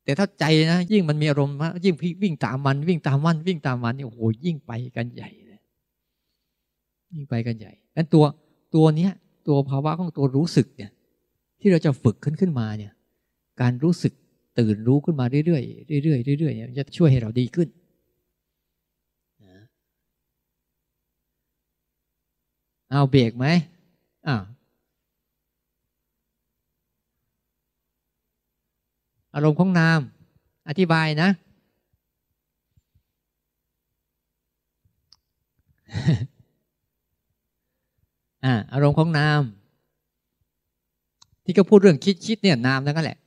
[SPEAKER 1] แต่ถ้าใจนะยิ่งมันมีอารมณ์มายิ่งวิ่งตามมันวิ่งตามมันวิ่งตามมันนี่โอ้โหยิ่งไปกันใหญ่เลยยิ่งไปกันใหญ่นั้นตัวตัวเนี้ย ตัวภาวะของตัวรู้สึกเนี่ย ที่เราจะฝึกขึ้นขึ้นมาเนี่ย การรู้สึกตื่นรู้ขึ้นมาเรื่อยๆเรื่อยๆเรื่อยๆเนี่ยมันจะช่วยให้เราดีขึ้นเอาเบรกไหมอ้าว อารมณ์ของนาม อธิบายนะอ่าอารมณ์ของนาม ที่ก็พูดเรื่องคิดคิดเนี่ยนามนั่นก็แหละ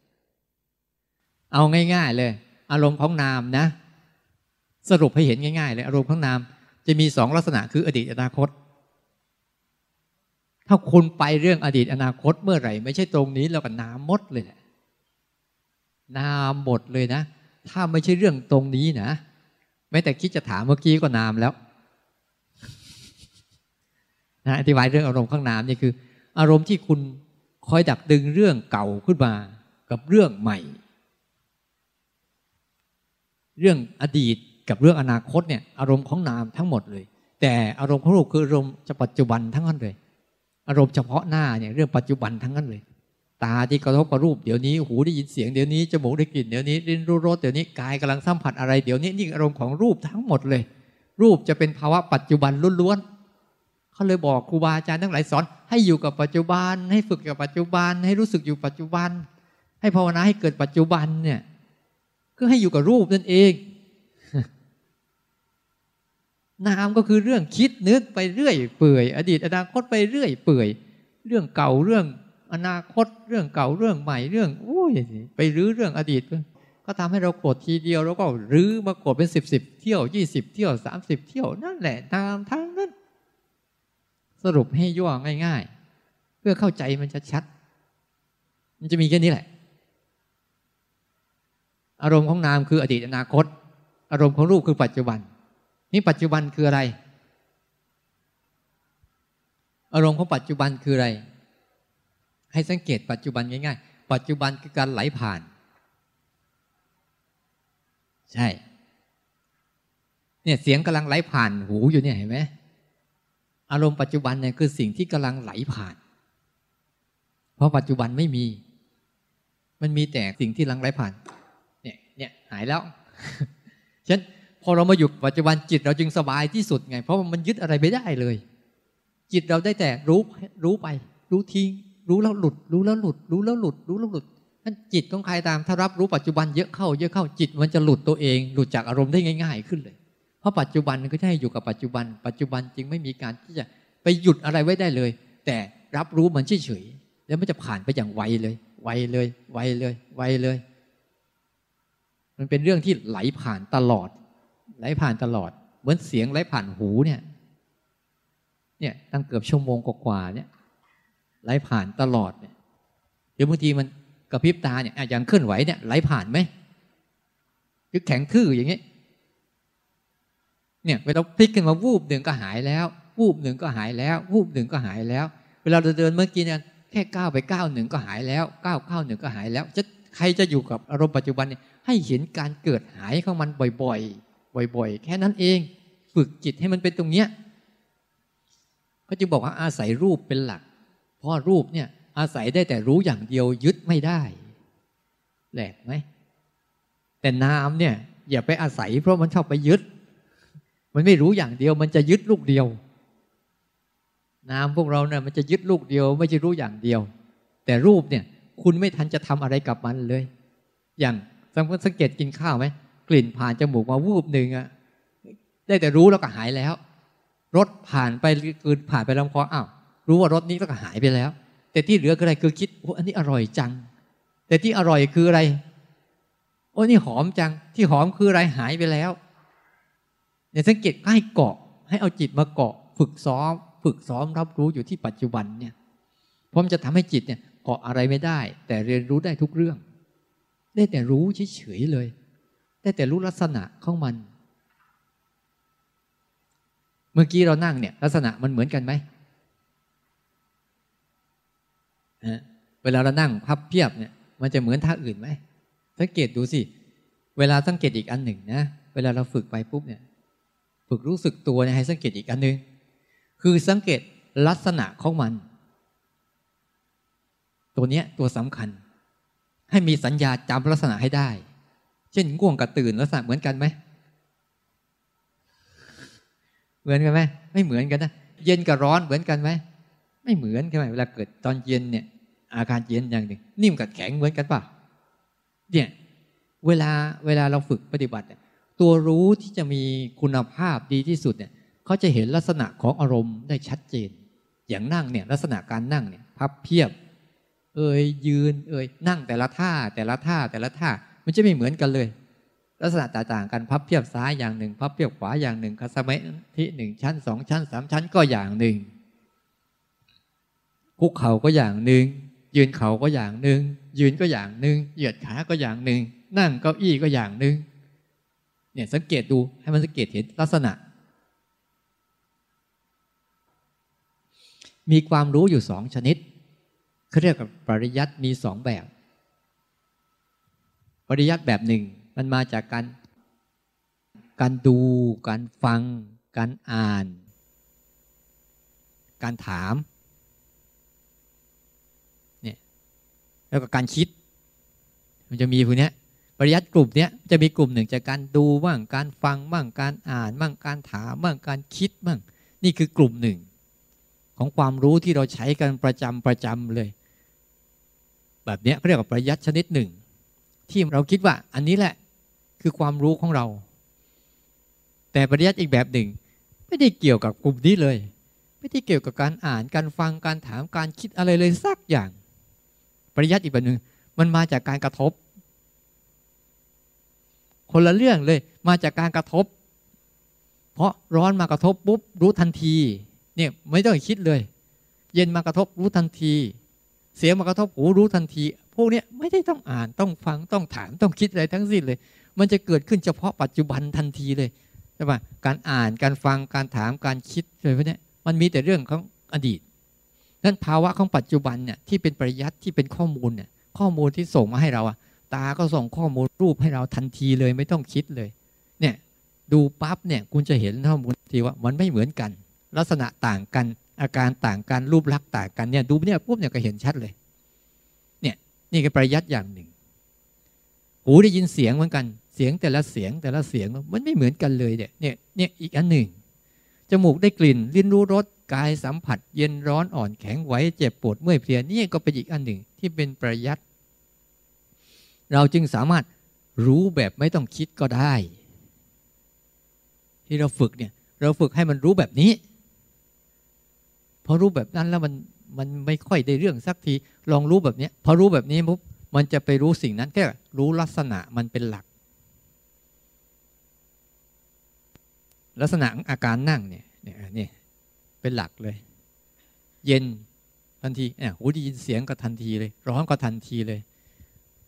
[SPEAKER 1] เอาง่าย ๆ เลย อารมณ์ของนามนะ สรุปให้เห็นง่ายๆเลยอารมณ์ของนาม จะมีสองลักษณะคืออดีตอนาคตถ้าคุณไปเรื่องอดีตอนาคตเมื่อไหร่ ไม่ใช่ตรงนี้แล้วก็นามหมดเลยแหละ นามหมดเลยนะ ถ้าไม่ใช่เรื่องตรงนี้นะแม้แต่คิดจะถามเมื่อกี้ก็นามแล้วนะอธิบายเรื่องอารมณ์ข้างนามนี่คือ อารมณ์ที่คุณคอยดักดึงเรื่องเก่าขึ้นมากับเรื่องใหม่ เรื่องอดีตกับเรื่องอนาคตเนี่ยอารมณ์ของนามทั้งหมดเลย แต่อารมณ์ของรูปคืออารมณ์จะปัจจุบันทั้งนั้นเลย อารมณ์เฉพาะหน้าเนี่ยเรื่องปัจจุบันทั้งนั้นเลย ตาที่กระทบกับรูปเดี๋ยวนี้หูได้ยินเสียงเดี๋ยวนี้จมูกได้กลิ่นเดี๋ยวนี้ลิ้นรู้รสเดี๋ยวนี้กายกำลังสัมผัสอะไรเดี๋ยวนี้นี่อารมณ์ของรูปทั้งหมดเลย รูปจะเป็นภาวะปัจจุบันล้วนๆเขาเลยบอกครูบาอาจารย์ทั้งหลายสอน ให้อยู่กับปัจจุบัน ให้ฝึกกับปัจจุบัน ให้รู้สึกอยู่ปัจจุบัน ให้ภาวนาให้เกิดปัจจุบันเนี่ยก็ให้อยู่กับรูปนั่นเองนามก็คือเรื่องคิดนึกไปเรื่อยเปื่อย อดีตอนาคตไปเรื่อยเปื่อย เรื่องเก่าเรื่อง อนาคตเรื่องเก่าเรื่องใหม่เรื่องโอ้ยไปรื้อเรื่องอดีตก็ทำให้เราโกรธทีเดียวแล้วก็รื้อมาโกรธเป็นสิบสิบเที่ยวยี่สิบเที่ยวสามสิบเที่ยวนั่นแหละตามทั้งนั้นสรุปให้ย่อง่ายๆ เพื่อเข้าใจมันจะชัด มันจะมีแค่นี้แหละ อารมณ์ของนามคืออดีตอนาคต อารมณ์ของรูปคือปัจจุบัน นี่ปัจจุบันคืออะไร อารมณ์ของปัจจุบันคืออะไร ให้สังเกตปัจจุบันง่ายๆ ปัจจุบันคือการไหลผ่าน ใช่ เนี่ยเสียงกำลังไหลผ่านหูอยู่เนี่ยเห็นไหมอารมณ์ปัจจุบันเนี่ยคือสิ่งที่กำลังไหลผ่าน เพราะปัจจุบันไม่มี มันมีแต่สิ่งที่กำลังไหลผ่าน เนี่ยเนี่ยหายแล้วฉะนั้นพอเรามาอยู่ปัจจุบันจิตเราจึงสบายที่สุดไง เพราะมันยึดอะไรไม่ได้เลย จิตเราได้แต่รู้รู้ไป รู้ทิ้ง รู้แล้วหลุด รู้แล้วหลุด รู้แล้วหลุด รู้แล้วหลุดนั่นจิตของใครตามถ้ารับรู้ปัจจุบันเยอะเข้าเยอะเข้าจิตมันจะหลุดตัวเอง หลุดจากอารมณ์ได้ง่าย ๆ ขึ้นเลย เพราะปัจจุบันก็ให้อยู่กับปัจจุบัน ปัจจุบันจึงไม่มีการที่จะไปหยุดอะไรไว้ได้เลย แต่รับรู้มันเฉยๆแล้วมันจะผ่านไปอย่างไวเลย ไวเลย ไวเลย ไวเลย มันเป็นเรื่องที่ไหลผ่านตลอด ไหลผ่านตลอด เหมือนเสียงไหลผ่านหูเนี่ย เนี่ยตั้งเกือบชั่วโมงกว่าๆเนี่ย ไหลผ่านตลอดเนี่ยเดี๋ยวบางทีมันกระพริบตาเนี่ยอย่างเคลื่อนไหวเนี่ยไหลผ่านไหมหรือแข็งทื่ออย่างเงี้ยเนี่ยเวลาพลิกขึ้นมาวูบหนึ่งก็หายแล้ว วูบหนึ่งก็หายแล้ว วูบหนึ่งก็หายแล้ว เวลาเราเดินเมื่อกี้เนี่ยแค่ก้าวไปก้าวหนึ่งก็หายแล้วก้าวก้าวหนึ่งก็หายแล้วจะใครจะอยู่กับอารมณ์ปัจจุบันเนี่ยให้เห็นการเกิดหายของมันบ่อยๆ บ่อย ๆ แค่นั้นเอง ฝึกจิตให้มันเป็นตรงเนี้ยก็จึงบอกว่าอาศัยรูปเป็นหลัก เพราะรูปเนี่ยอาศัยได้แต่รู้อย่างเดียวยึดไม่ได้แหลกไหมแต่นามเนี่ยอย่าไปอาศัย เพราะมันชอบไปยึด มันไม่รู้อย่างเดียว มันจะยึดลูกเดียว นามพวกเราเนี่ยมันจะยึดลูกเดียว ไม่ใช่รู้อย่างเดียว แต่รูปเนี่ย คุณไม่ทันจะทำอะไรกับมันเลย อย่างสังเกตกินข้าวไหมกลิ่นผ่านจมูกมาวูบหนึ่งอะได้แต่รู้แล้วก็หายแล้วรถผ่านไปกืนผ่านไปลำคออ้าว รู้ว่ารถนี้ก็หายไปแล้ว แต่ที่เหลือคืออะไรคือคิดโอ้อันนี้อร่อยจัง แต่ที่อร่อยคืออะไรโอ้นี่หอมจัง ที่หอมคืออะไรหายไปแล้วเนี่ยสังเกตให้เกาะ ให้เอาจิตมาเกาะ ฝึกซ้อม ฝึกซ้อมรับรู้อยู่ที่ปัจจุบันเนี่ยพร้อมจะทำให้จิตเนี่ยเกาะอะไรไม่ได้ แต่เรียนรู้ได้ทุกเรื่อง ได้แต่รู้เฉยๆเลย ได้แต่รู้ลักษณะของมัน เมื่อกี้เรานั่งเนี่ย ลักษณะมันเหมือนกันไหม เวลาเรานั่งพับเพียบเนี่ยมันจะเหมือนท่าอื่นไหมสังเกตดูสิ เวลาสังเกตอีกอันหนึ่งนะ เวลาเราฝึกไปปุ๊บเนี่ย ฝึกรู้สึกตัวเนี่ยให้สังเกตอีกอันหนึ่งคือสังเกตลักษณะของมัน ตัวเนี้ยตัวสำคัญ ให้มีสัญญาจำลักษณะให้ได้ เช่นง่วงกับตื่นลักษณะเหมือนกันไหม เหมือนกันไหมไม่เหมือนกันนะ เย็นกับร้อนเหมือนกันไหม ไม่เหมือนกันไหมเวลาเกิดตอนเย็นเนี่ย อาการเย็นอย่างหนึ่งนิ่มกับแข็งเหมือนกันป่ะเนี่ยเวลาเวลาเราฝึกปฏิบัติตัวรู้ที่จะมีคุณภาพดีที่สุดเนี่ยเขาจะเห็นลักษณะของอารมณ์ได้ชัดเจน อย่างนั่งเนี่ยลักษณะการนั่งเนี่ยพับเพียบ เอ่ยยืน เอ่ยนั่งแต่ละท่าแต่ละท่าแต่ละท่ามันจะไม่เหมือนกันเลย ลักษณะต่างๆกันพับเพียบซ้ายอย่างหนึ่ง พับเพียบขวาอย่างหนึ่งคัสมัยที่หนึ่งชั้นสองชั้นสามชั้นก็อย่างหนึ่ง คุกเข่าก็อย่างหนึ่งยืนเข่าก็อย่างหนึ่งยืนก็อย่างหนึ่งเหยียดขาก็อย่างหนึ่งนั่งเก้าอี้ก็อย่างหนึ่งเนี่ยสังเกตดูให้มันสังเกตเห็นลักษณะ มีความรู้อยู่สองชนิดเขาเรียกกับปริยัติมีสองแบบ ปริยัติแบบหนึ่งมันมาจากการการดู การฟัง การอ่าน การถามเนี่ย แล้วก็การคิด มันจะมีพวกนี้ปริยัติกลุ่มนี้จะมีกลุ่มหนึ่งจากการดูบ้างการฟังบ้างการอ่านบ้างการถามบ้างการคิดบ้างนี่คือกลุ่มหนึ่ง ของความรู้ที่เราใช้กันประจำประจำเลย แบบนี้เขาเรียกว่าปริยัติชนิดหนึ่ง ที่เราคิดว่าอันนี้แหละคือความรู้ของเรา แต่ปริยัติอีกแบบหนึ่ง ไม่ได้เกี่ยวกับกลุ่มนี้เลย ไม่ได้เกี่ยวกับการอ่านการฟังการถามการคิดอะไรเลยสักอย่าง ริยัติอีกแบบหนึ่งมันมาจากการกระทบ คนละเรื่องเลย มาจากการกระทบ เพราะร้อนมากระทบปุ๊บรู้ทันที เนี่ยไม่ต้องคิดเลย เย็นมากระทบรู้ทันที เสียงมากระทบหูรู้ทันที พวกนี้ไม่ได้ต้องอ่านต้องฟังต้องถามต้องคิดอะไรทั้งสิ้นเลย มันจะเกิดขึ้นเฉพาะปัจจุบันทันทีเลยใช่ปะการอ่านการฟังการถามการคิดอะไรพวกนี้มันมีแต่เรื่องของอดีต นั้นภาวะของปัจจุบันเนี่ยที่เป็นปริยัติที่เป็นข้อมูลเนี่ยข้อมูลที่ส่งมาให้เราอะตาก็ส่งข้อมูลรูปให้เราทันทีเลยไม่ต้องคิดเลย เนี่ยดูปั๊บเนี่ยคุณจะเห็นข้อมูลทีว่ามันไม่เหมือนกัน ลักษณะต่างกัน อาการต่างกันรูปลักษณ์ต่างกันเนี่ยดูเนี่ยปุ๊บเนี่ยก็เห็นชัดเลย เนี่ยนี่คือประยัดอย่างหนึ่ง หูได้ยินเสียงเหมือนกันเสียงแต่ละเสียงแต่ละเสียงมันไม่เหมือนกันเลยเนี่ยเนี่ยเนี่ยอีกอันหนึ่งจมูกได้กลิ่นลิ้นรู้รส กายสัมผัสเย็นร้อนอ่อนแข็งไหวเจ็บปวดเมื่อยเพลียนี่ก็เป็นอีกอันหนึ่งที่เป็นประยัดเราจึงสามารถรู้แบบไม่ต้องคิดก็ได้ ที่เราฝึกเนี่ยเราฝึกให้มันรู้แบบนี้พอรู้แบบนั้นแล้วมันมันไม่ค่อยได้เรื่องสักทีลองรู้แบบนี้พอรู้แบบนี้ปุ๊บมันจะไปรู้สิ่งนั้นแค่รู้ลักษณะมันเป็นหลัก ลักษณะอาการนั่งเนี่ยเนี่ยนี่ เป็นหลักเลย เย็นทันทีเนี่ยหูได้ยินเสียงก็ทันทีเลย ร้อนก็ทันทีเลย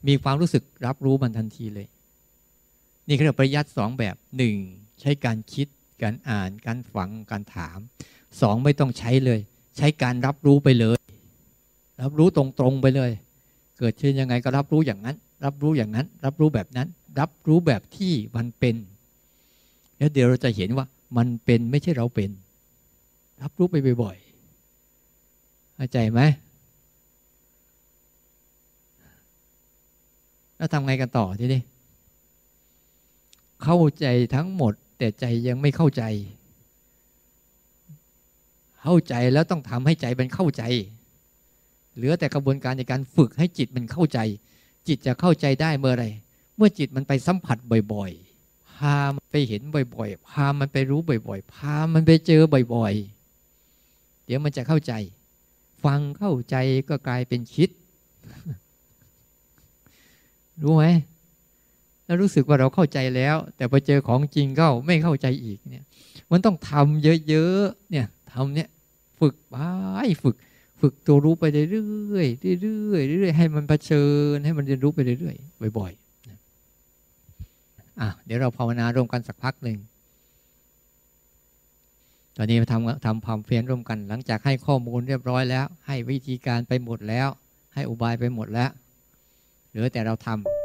[SPEAKER 1] มีความรู้สึกรับรู้มันทันทีเลย นี่เขาเรียกปริยัติสองแบบหนึ่งใช้การคิด การอ่าน การฝัง การถามสองไม่ต้องใช้เลย ใช้การรับรู้ไปเลย รับรู้ตรงๆไปเลย เกิดขึ้นยังไงก็รับรู้อย่างนั้น รับรู้อย่างนั้น รับรู้แบบนั้น รับรู้แบบที่มันเป็น แล้วเดี๋ยวเราจะเห็นว่ามันเป็นไม่ใช่เราเป็น รับรู้ไปบ่อยๆเข้าใจไหมแล้วทำไงกันต่อทีนี้เข้าใจทั้งหมด แต่ใจยังไม่เข้าใจ เข้าใจแล้วต้องทำให้ใจมันเข้าใจ เหลือแต่กระบวนการในการฝึกให้จิตมันเข้าใจ จิตจะเข้าใจได้เมื่อไรเมื่อจิตมันไปสัมผัสบ่อยๆพามันไปเห็นบ่อยๆ พามันไปรู้บ่อยๆ พามันไปเจอบ่อยๆ ดี๋ยวมันจะเข้าใจ ฟังเข้าใจก็กลายเป็นคิด รู้ไหมแล้วรู้สึกว่าเราเข้าใจแล้ว แต่พอเจอของจริงก็ไม่เข้าใจอีกเนี่ย มันต้องทำเยอะๆเนี่ยทำเนี่ย ฝึกไปฝึก ฝึกตัวรู้ไปเรื่อยๆเรื่อยๆเรื่อยๆให้มันเผชิญให้มันเรียนรู้ไปเรื่อยๆบ่อยๆอะเดี๋ยวเราภาวนาร่วมกันสักพักหนึ่ง อนนี้มาทำทำความเพียรร่วมกัน หลังจากให้ข้อมูลเรียบร้อยแล้ว ให้วิธีการไปหมดแล้ว ให้อุบายไปหมดแล้ว เหลือแต่เราทำ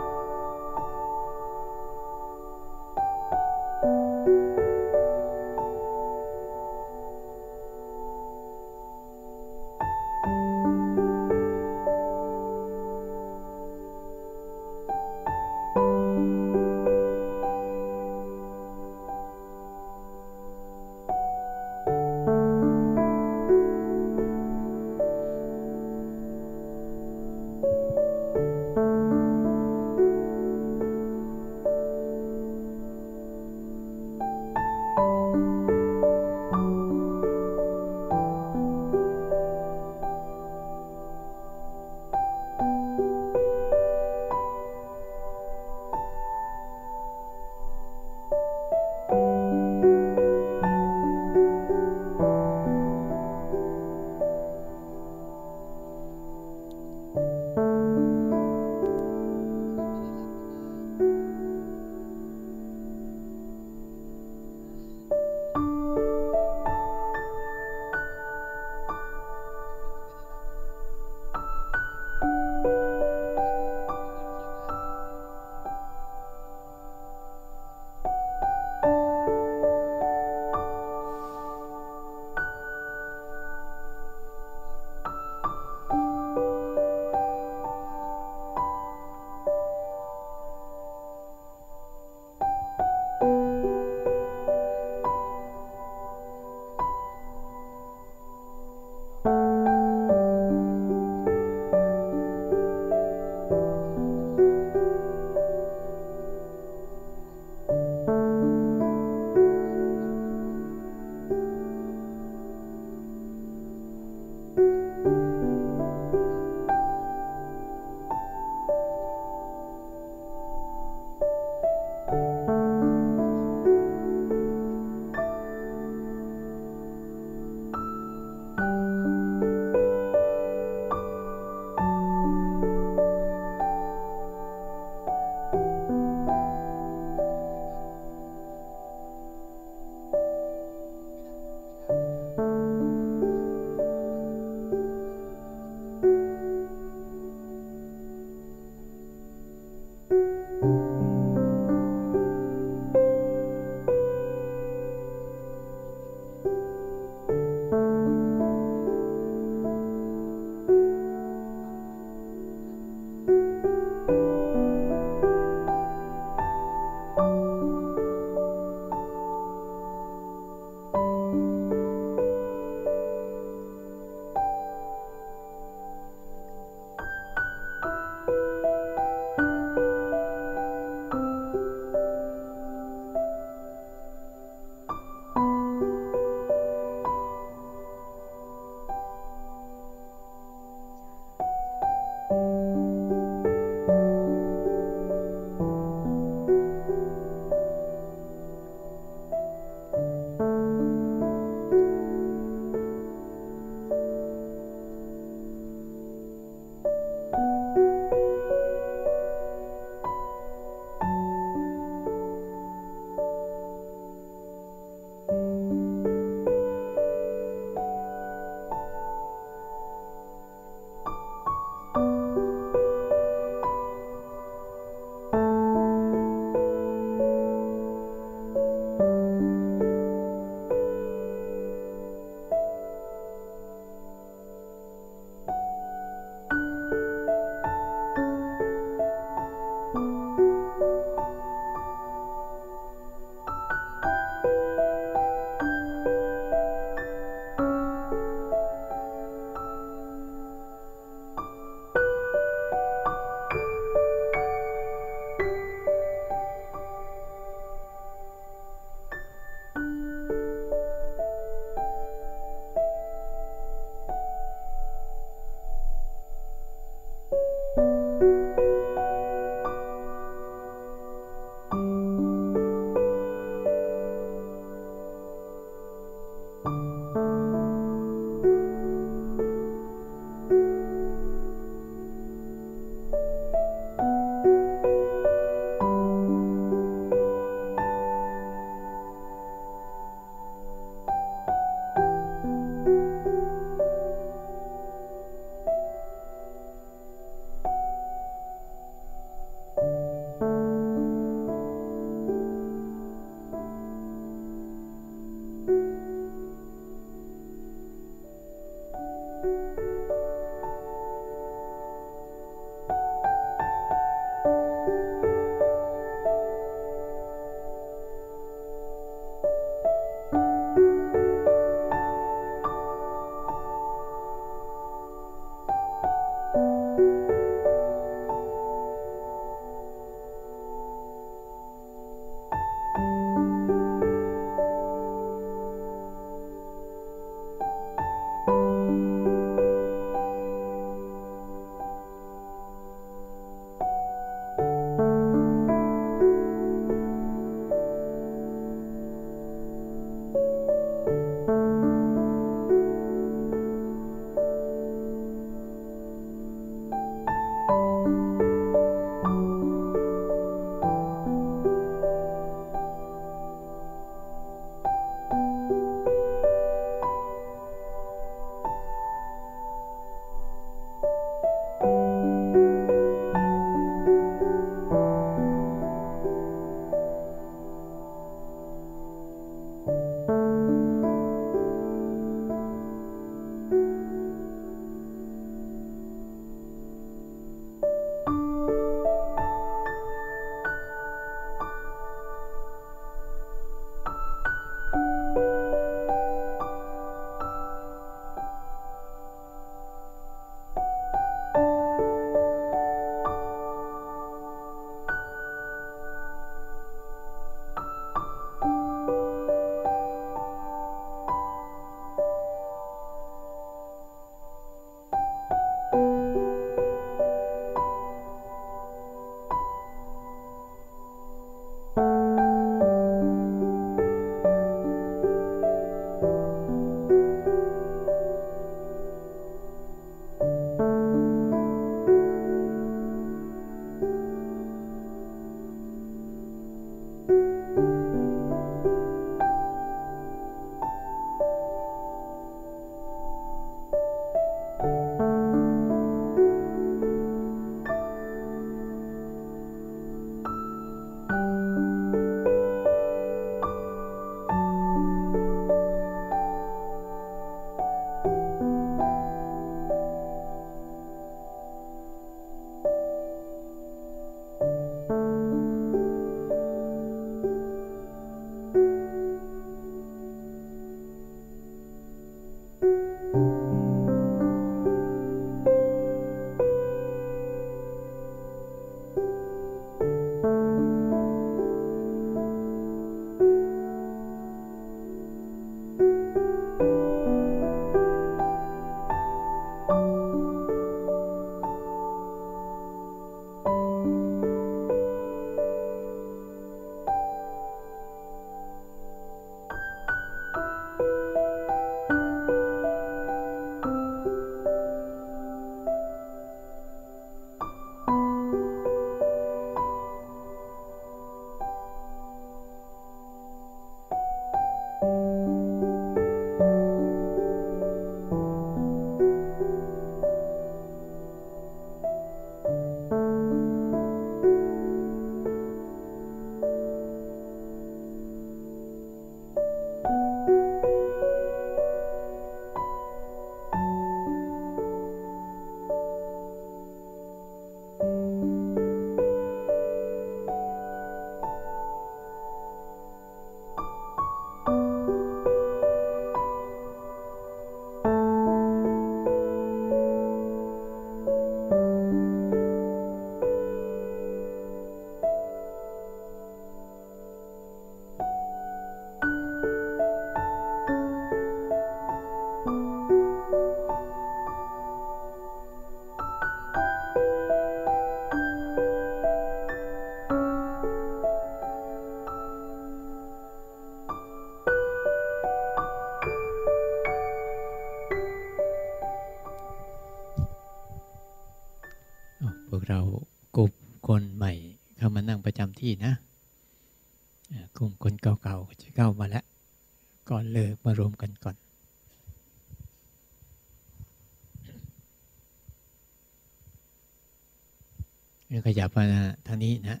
[SPEAKER 1] บมาทางนี้นะ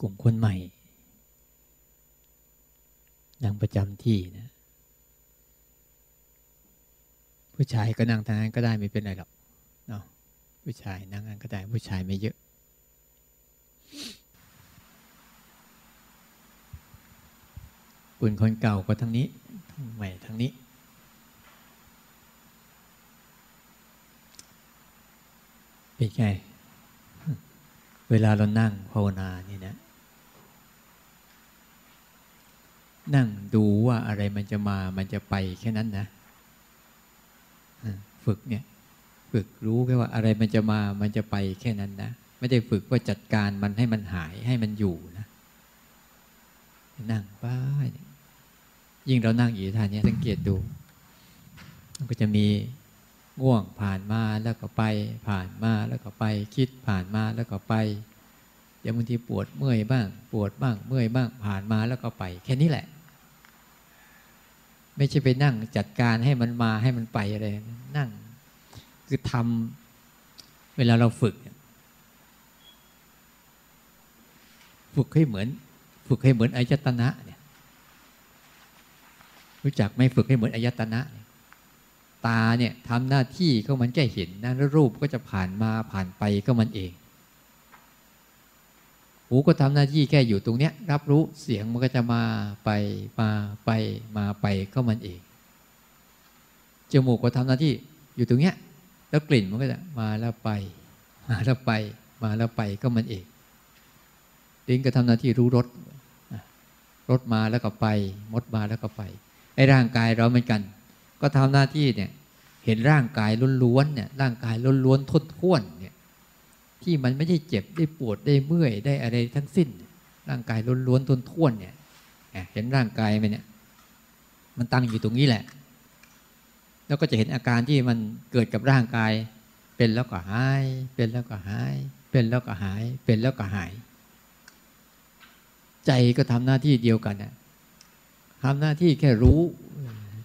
[SPEAKER 1] กลุ่มคนใหม่นั่งประจำที่นะ ผู้ชายก็นั่งทางนั้นก็ได้ไม่เป็นไรหรอกเนาะผู้ชายนั่งนั้นก็ได้ผู้ชายไม่เยอะ ปุ่นคนเก่าก็ทั้งนี้ทั้งใหม่ทั้งนี้เป็นไง เวลาเรานั่งภาวนานี่นะ นั่งดูว่าอะไรมันจะมา มันจะไปแค่นั้นนะ ฝึกเนี่ย ฝึกรู้แค่ว่าอะไรมันจะมา มันจะไปแค่นั้นนะ ไม่ได้ฝึกว่าจัดการมันให้มันหายให้มันอยู่นะ นั่งไปยิ่งเรานั่งอยู่ท่านี้สังเกตดู มันก็จะมี ง่วงผ่านมาแล้วก็ไป ผ่านมาแล้วก็ไป คิดผ่านมาแล้วก็ไปเดี๋ยวบางทีปวดเมื่อยบ้าง ปวดบ้างเมื่อยบ้างผ่านมาแล้วก็ไป แค่นี้แหละ ไม่ใช่ไปนั่งจัดการให้มันมาให้มันไปอะไรนั่ง คือทำเวลาเราฝึกฝึกให้เหมือน ฝึกให้เหมือนอายตนะเนี่ยรู้จักไหมฝึกให้เหมือนอายตนะ ตาเนี่ยทำหน้าที่ก็มันแค่เห็นนะแล้วรูปก็จะผ่านมาผ่านไปก็มันเอง หูก็ทำหน้าที่แค่อยู่ตรงเนี้ยรับรู้เสียงมันก็จะมาไปมาไปมาไปก็มันเอง จมูกก็ทำหน้าที่อยู่ตรงเนี้ยแล้วกลิ่นมันก็จะมาแล้วไป มาแล้วไป มาแล้วไปก็มันเองลิ้นก็ทำหน้าที่รู้รสรสมาแล้วก็ไป มดมาแล้วก็ไปไอ้ร่างกายเราเหมือนกัน ก็ทำหน้าที่เนี่ยเห็นร่างกายล้วนๆเนี่ยร่างกายล้วนๆทุท้วนเนี่ยที่มันไม่ใช่เจ็บได้ปวดได้เมื่อยได้อะไรทั้งสิ้น ร่างกายล้วนๆทุท้วนเนี่ยเห็นร่างกายมันเนี่ยมันตั้งอยู่ตรงนี้แหละ แล้วก็จะเห็นอาการที่มันเกิดกับร่างกาย เป็นแล้วก็หาย เป็นแล้วก็หาย เป็นแล้วก็หาย เป็นแล้วก็หาย ใจก็ทำหน้าที่เดียวกันนะทำหน้าที่แค่รู้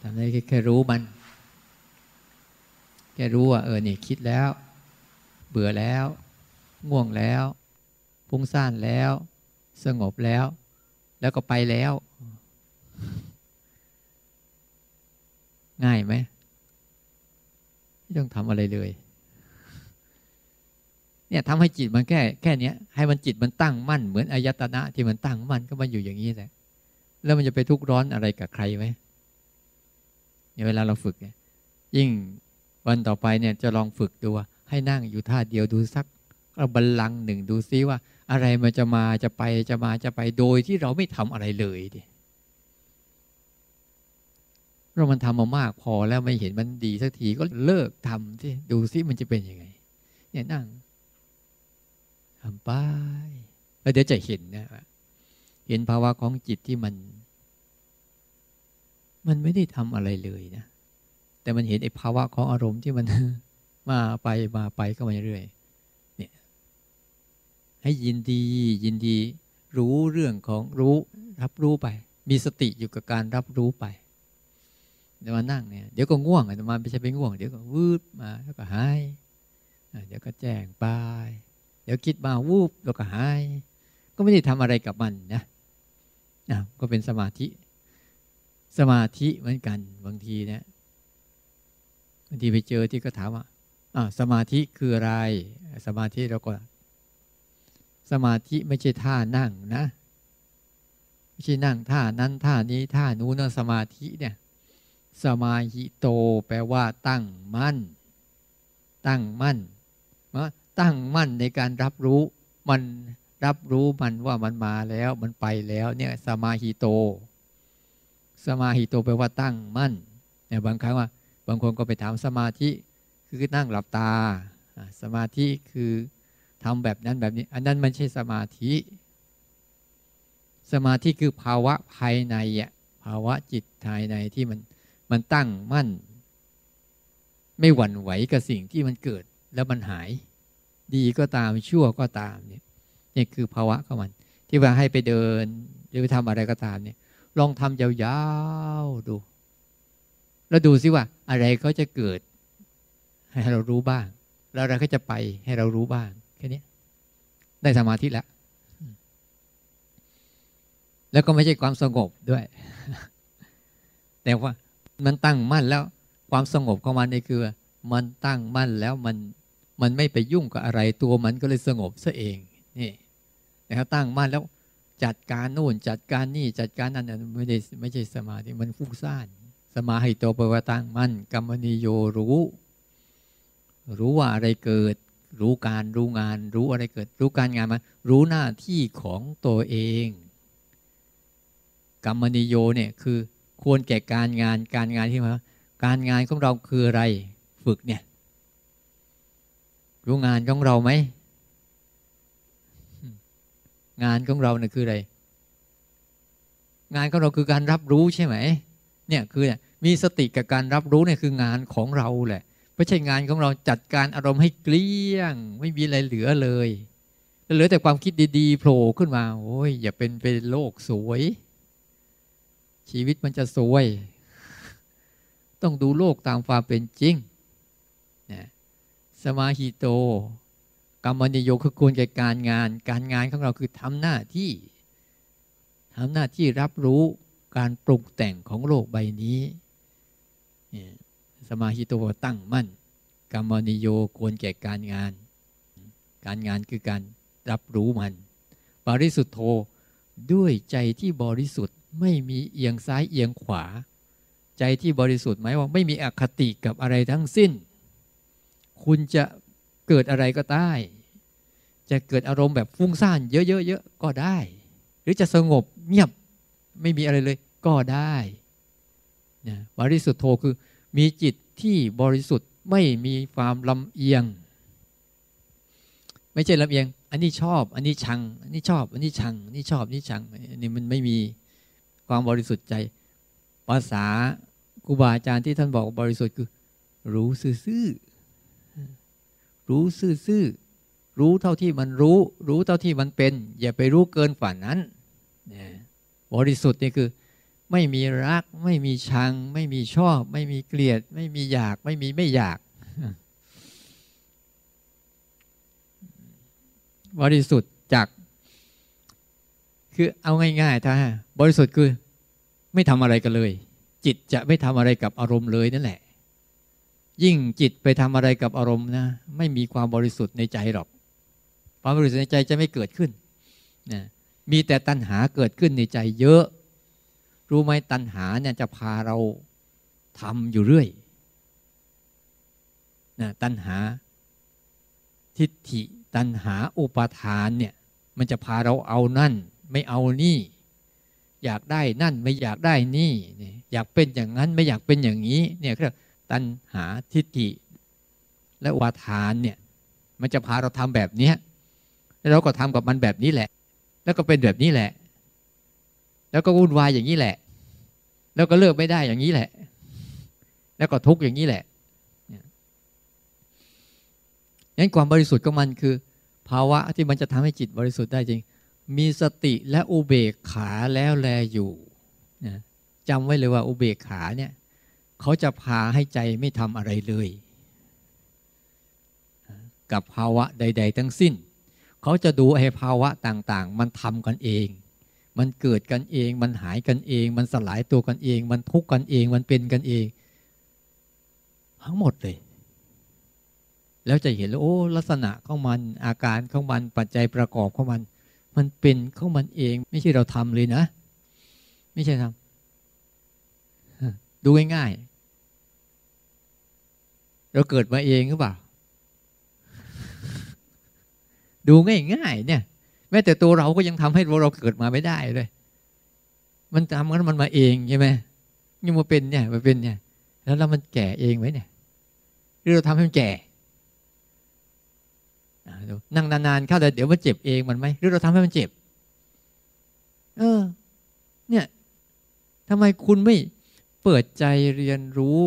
[SPEAKER 1] ทำหน้าที่แค่รู้มัน แค่รู้ว่าเออนี่คิดแล้ว เบื่อแล้ว ง่วงแล้ว พุ่งซ่านแล้ว สงบแล้ว แล้วก็ไปแล้ว ง่ายไหมไม่ต้องทำอะไรเลย เนี่ยทำให้จิตมันแค่แค่นี้ให้มันจิตมันตั้งมั่น เหมือนอายตนะที่มันตั้งมั่นก็มันอยู่อย่างนี้แหละแล้วมันจะไปทุกข์ร้อนอะไรกับใครไหม เนี่ยเวลาเราฝึกเนี่ยยิ่งวันต่อไปเนี่ยจะลองฝึกดูให้นั่งอยู่ท่าเดียวดูสักเราบัลลังหนึ่งดูซิว่า อะไรมันจะมาจะไปจะมาจะไปโดยที่เราไม่ทำอะไรเลยดิเรามันทำมามากพอแล้วไม่เห็นมันดีสักทีก็เลิกทำที่ดูซิมันจะเป็นยังไง เนี่ยนั่งทำไปแล้วเดี๋ยวจะเห็นนะเห็นภาวะของจิตที่มัน มันไม่ได้ทำอะไรเลยนะแต่มันเห็นไอ้ภาวะของอารมณ์ที่มันมาไปมาไปก็มาเรื่อยเนี่ยให้ยินดียินดีรู้เรื่องของรู้รับรู้ไป มีสติอยู่กับการรับรู้ไปเดี๋ยวมานั่งเนี่ยเดี๋ยวก็ง่วงแต่มาไม่ใช่ไปง่วง เดี๋ยวก็วืดมาแล้วก็หายเดี๋ยวก็แจ้งไปเดี๋ยวคิดมาวูบแล้วก็หาย ก็ไม่ได้ทำอะไรกับมันนะนะก็เป็นสมาธิ สมาธิเหมือนกัน บางทีเนี่ยบางทีไปเจอที่ก็ถามว่าอ่าสมาธิคืออะไร สมาธิเราก็ สมาธิไม่ใช่ท่านั่งนะไม่ใช่นั่งท่านั้นท่านี้ท่านู้นสมาธิเนี่ย สมาหิโต แปลว่า ตั้งมั่น ตั้งมั่นตั้งมั่นในการรับรู้ มันรับรู้มันว่ามันมาแล้ว มันไปแล้ว เนี่ย สมาหิโต สมาหิโตแปลว่าตั้งมั่นเนี่บางครั้งว่าบางคนก็ไปถามสมาธิคือนั่งหลับตา สมาธิคือทำแบบนั้นแบบนี้ อันนั้นมันใช่สมาธิ สมาธิคือภาวะภายในอะภาวะจิตภายในที่มันมันตั้งมั่น ไม่หวั่นไหวกับสิ่งที่มันเกิดแล้วมันหาย ดีก็ตามชั่วก็ตามเนี่ยนี่คือภาวะของมัน ที่ว่าให้ไปเดินหรือไปทำอะไรก็ตามเนี่ย ลองทำยาวๆดู แล้วดูซิว่า อะไรก็จะเกิด ให้เรารู้บ้าง แล้วอะไรก็จะไปให้เรารู้บ้าง แค่นี้ได้สมาธิแล้ว แล้วก็ไม่ใช่ความสงบด้วย แต่ว่ามันตั้งมั่นแล้ว ความสงบของมันนี่คือ มันตั้งมั่นแล้วมันมันไม่ไปยุ่งกับอะไรตัวมันก็เลยสงบซะเองนี่นะครับตั้งมั่นแล้ว จัดการนู่น จัดการนี่จัดการนั่นไม่ได้ไม่ใช่สมาธิมันฟุ้งซ่านสมาหิโตปวตั้งมั่นกรรมนิโยรู้ รู้ว่าอะไรเกิด รู้การรู้งาน รู้อะไรเกิด รู้การงานมารู้หน้าที่ของตัวเอง กรรมนิโยเนี่ยคือควรแก่การงานการงานที่มาการงานของเราคืออะไร ฝึกเนี่ย รู้งานของเราไหม งานของเราเนี่ยคืออะไร งานของเราคือการรับรู้ใช่ไหมเนี่ยคือมีสติกับการรับรู้เนี่ยคืองานของเราแหละไม่ใช่งานของเราจัดการอารมณ์ให้เกลี้ยง ไม่มีอะไรเหลือเลยเหลือแต่ความคิดดีๆโผล่ขึ้นมาโอ้ยอย่าเป็นเป็นโลกสวย ชีวิตมันจะสวย ต้องดูโลกตามความเป็นจริงนะสมาหิโต กรรมนิโยคือควรแก่การงาน การงานของเราคือทำหน้าที่ทำหน้าที่รับรู้การปรุงแต่งของโลกใบนี้ สมาหิโตตั้งมั่น กรรมนิโยควรแก่การงาน การงานคือการรับรู้มัน บริสุทธโธด้วยใจที่บริสุทธิ์ไม่มีเอียงซ้ายเอียงขวา ใจที่บริสุทธิ์หมายว่าไม่มีอคติกับอะไรทั้งสิ้น คุณจะ เกิดอะไรก็ได้ จะเกิดอารมณ์แบบฟุ้งซ่านเยอะๆก็ได้ หรือจะสงบเงียบไม่มีอะไรเลยก็ได้นะบริสุทธิ์โทคือมีจิตที่บริสุทธิ์ไม่มีความลำเอียง ไม่ใช่ลำเอียง อันนี้ชอบ อันนี้ชัง อันนี้ชอบ อันนี้ชังอันนี้ชอบ อันนี้ชังอันนี้มันไม่มีความบริสุทธิ์ใจ ภาษาครูบาอาจารย์ที่ท่านบอกบริสุทธิ์คือ รู้ซื่อ รู้ซื่อๆรู้เท่าที่มันรู้ รู้เท่าที่มันเป็น อย่าไปรู้เกินฝ่านั้นบริสุทธิ์นี่คือ ไม่มีรัก ไม่มีชัง ไม่มีชอบ ไม่มีเกลียด ไม่มีอยาก ไม่มีไม่อยาก บริสุทธิ์จาก คือเอาง่ายๆถ้าบริสุทธิ์คือ ไม่ทำอะไรกันเลย จิตจะไม่ทำอะไรกับอารมณ์เลยนั่นแหละ ยิ่งจิตไปทำอะไรกับอารมณ์นะ ไม่มีความบริสุทธิ์ในใจหรอก ความบริสุทธิ์ในใจจะไม่เกิดขึ้นนะมีแต่ตัณหาเกิดขึ้นในใจเยอะ รู้ไหมตัณหาเนี่ยจะพาเราทำอยู่เรื่อยนะตัณหาทิฏฐิตัณหาอุปาทานเนี่ยมันจะพาเราเอานั่น ไม่เอานี่ อยากได้นั่นไม่อยากได้นี่ อยากเป็นอย่างนั้นไม่อยากเป็นอย่างนี้เนี่ยคือ ตัณหาทิฏฐิ และวาทานเนี่ยมันจะพาเราทำแบบนี้แล้วเราก็ทำกับมันแบบนี้แหละ แล้วก็เป็นแบบนี้แหละ แล้วก็วุ่นวายอย่างนี้แหละ แล้วก็เลิกไม่ได้อย่างนี้แหละ แล้วก็ทุกข์อย่างนี้แหละงั้นความบริสุทธิ์ของมันคือ ภาวะที่มันจะทำให้จิตบริสุทธิ์ได้จริง มีสติและอุเบกขาแล้วแลอยู่จำไว้เลยว่าอุเบกขาเนี่ย เขาจะพาให้ใจไม่ทำอะไรเลย กับภาวะใด ๆ ทั้งสิ้น เขาจะดูให้ภาวะต่างๆ มันทำกันเอง มันเกิดกันเอง มันหายกันเอง มันสลายตัวกันเอง มันทุกข์กันเอง มันเป็นกันเอง ทั้งหมดเลย แล้วจะเห็นแล้วโอ้ลักษณะของมันอาการของมันปัจจัยประกอบของมัน มันเป็นของมันเอง ไม่ใช่เราทำเลยนะ ไม่ใช่ทำดูง่าย เราเกิดมาเองหรือเปล่า ดูง่ายๆเนี่ย แม้แต่ตัวเราก็ยังทำให้เราเกิดมาไม่ได้เลย มันทำกันมันมาเองใช่ไหมยังมาเป็นเนี่ยมาเป็นเนี่ย แล้วเรามันแก่เองไหมเนี่ยหรือเราทำให้มันแก่นั่งนานๆเข้าแต่เดี๋ยวมันเจ็บเองมันไหมหรือเราทำให้มันเจ็บ เออ เนี่ยทำไมคุณไม่เปิดใจเรียนรู้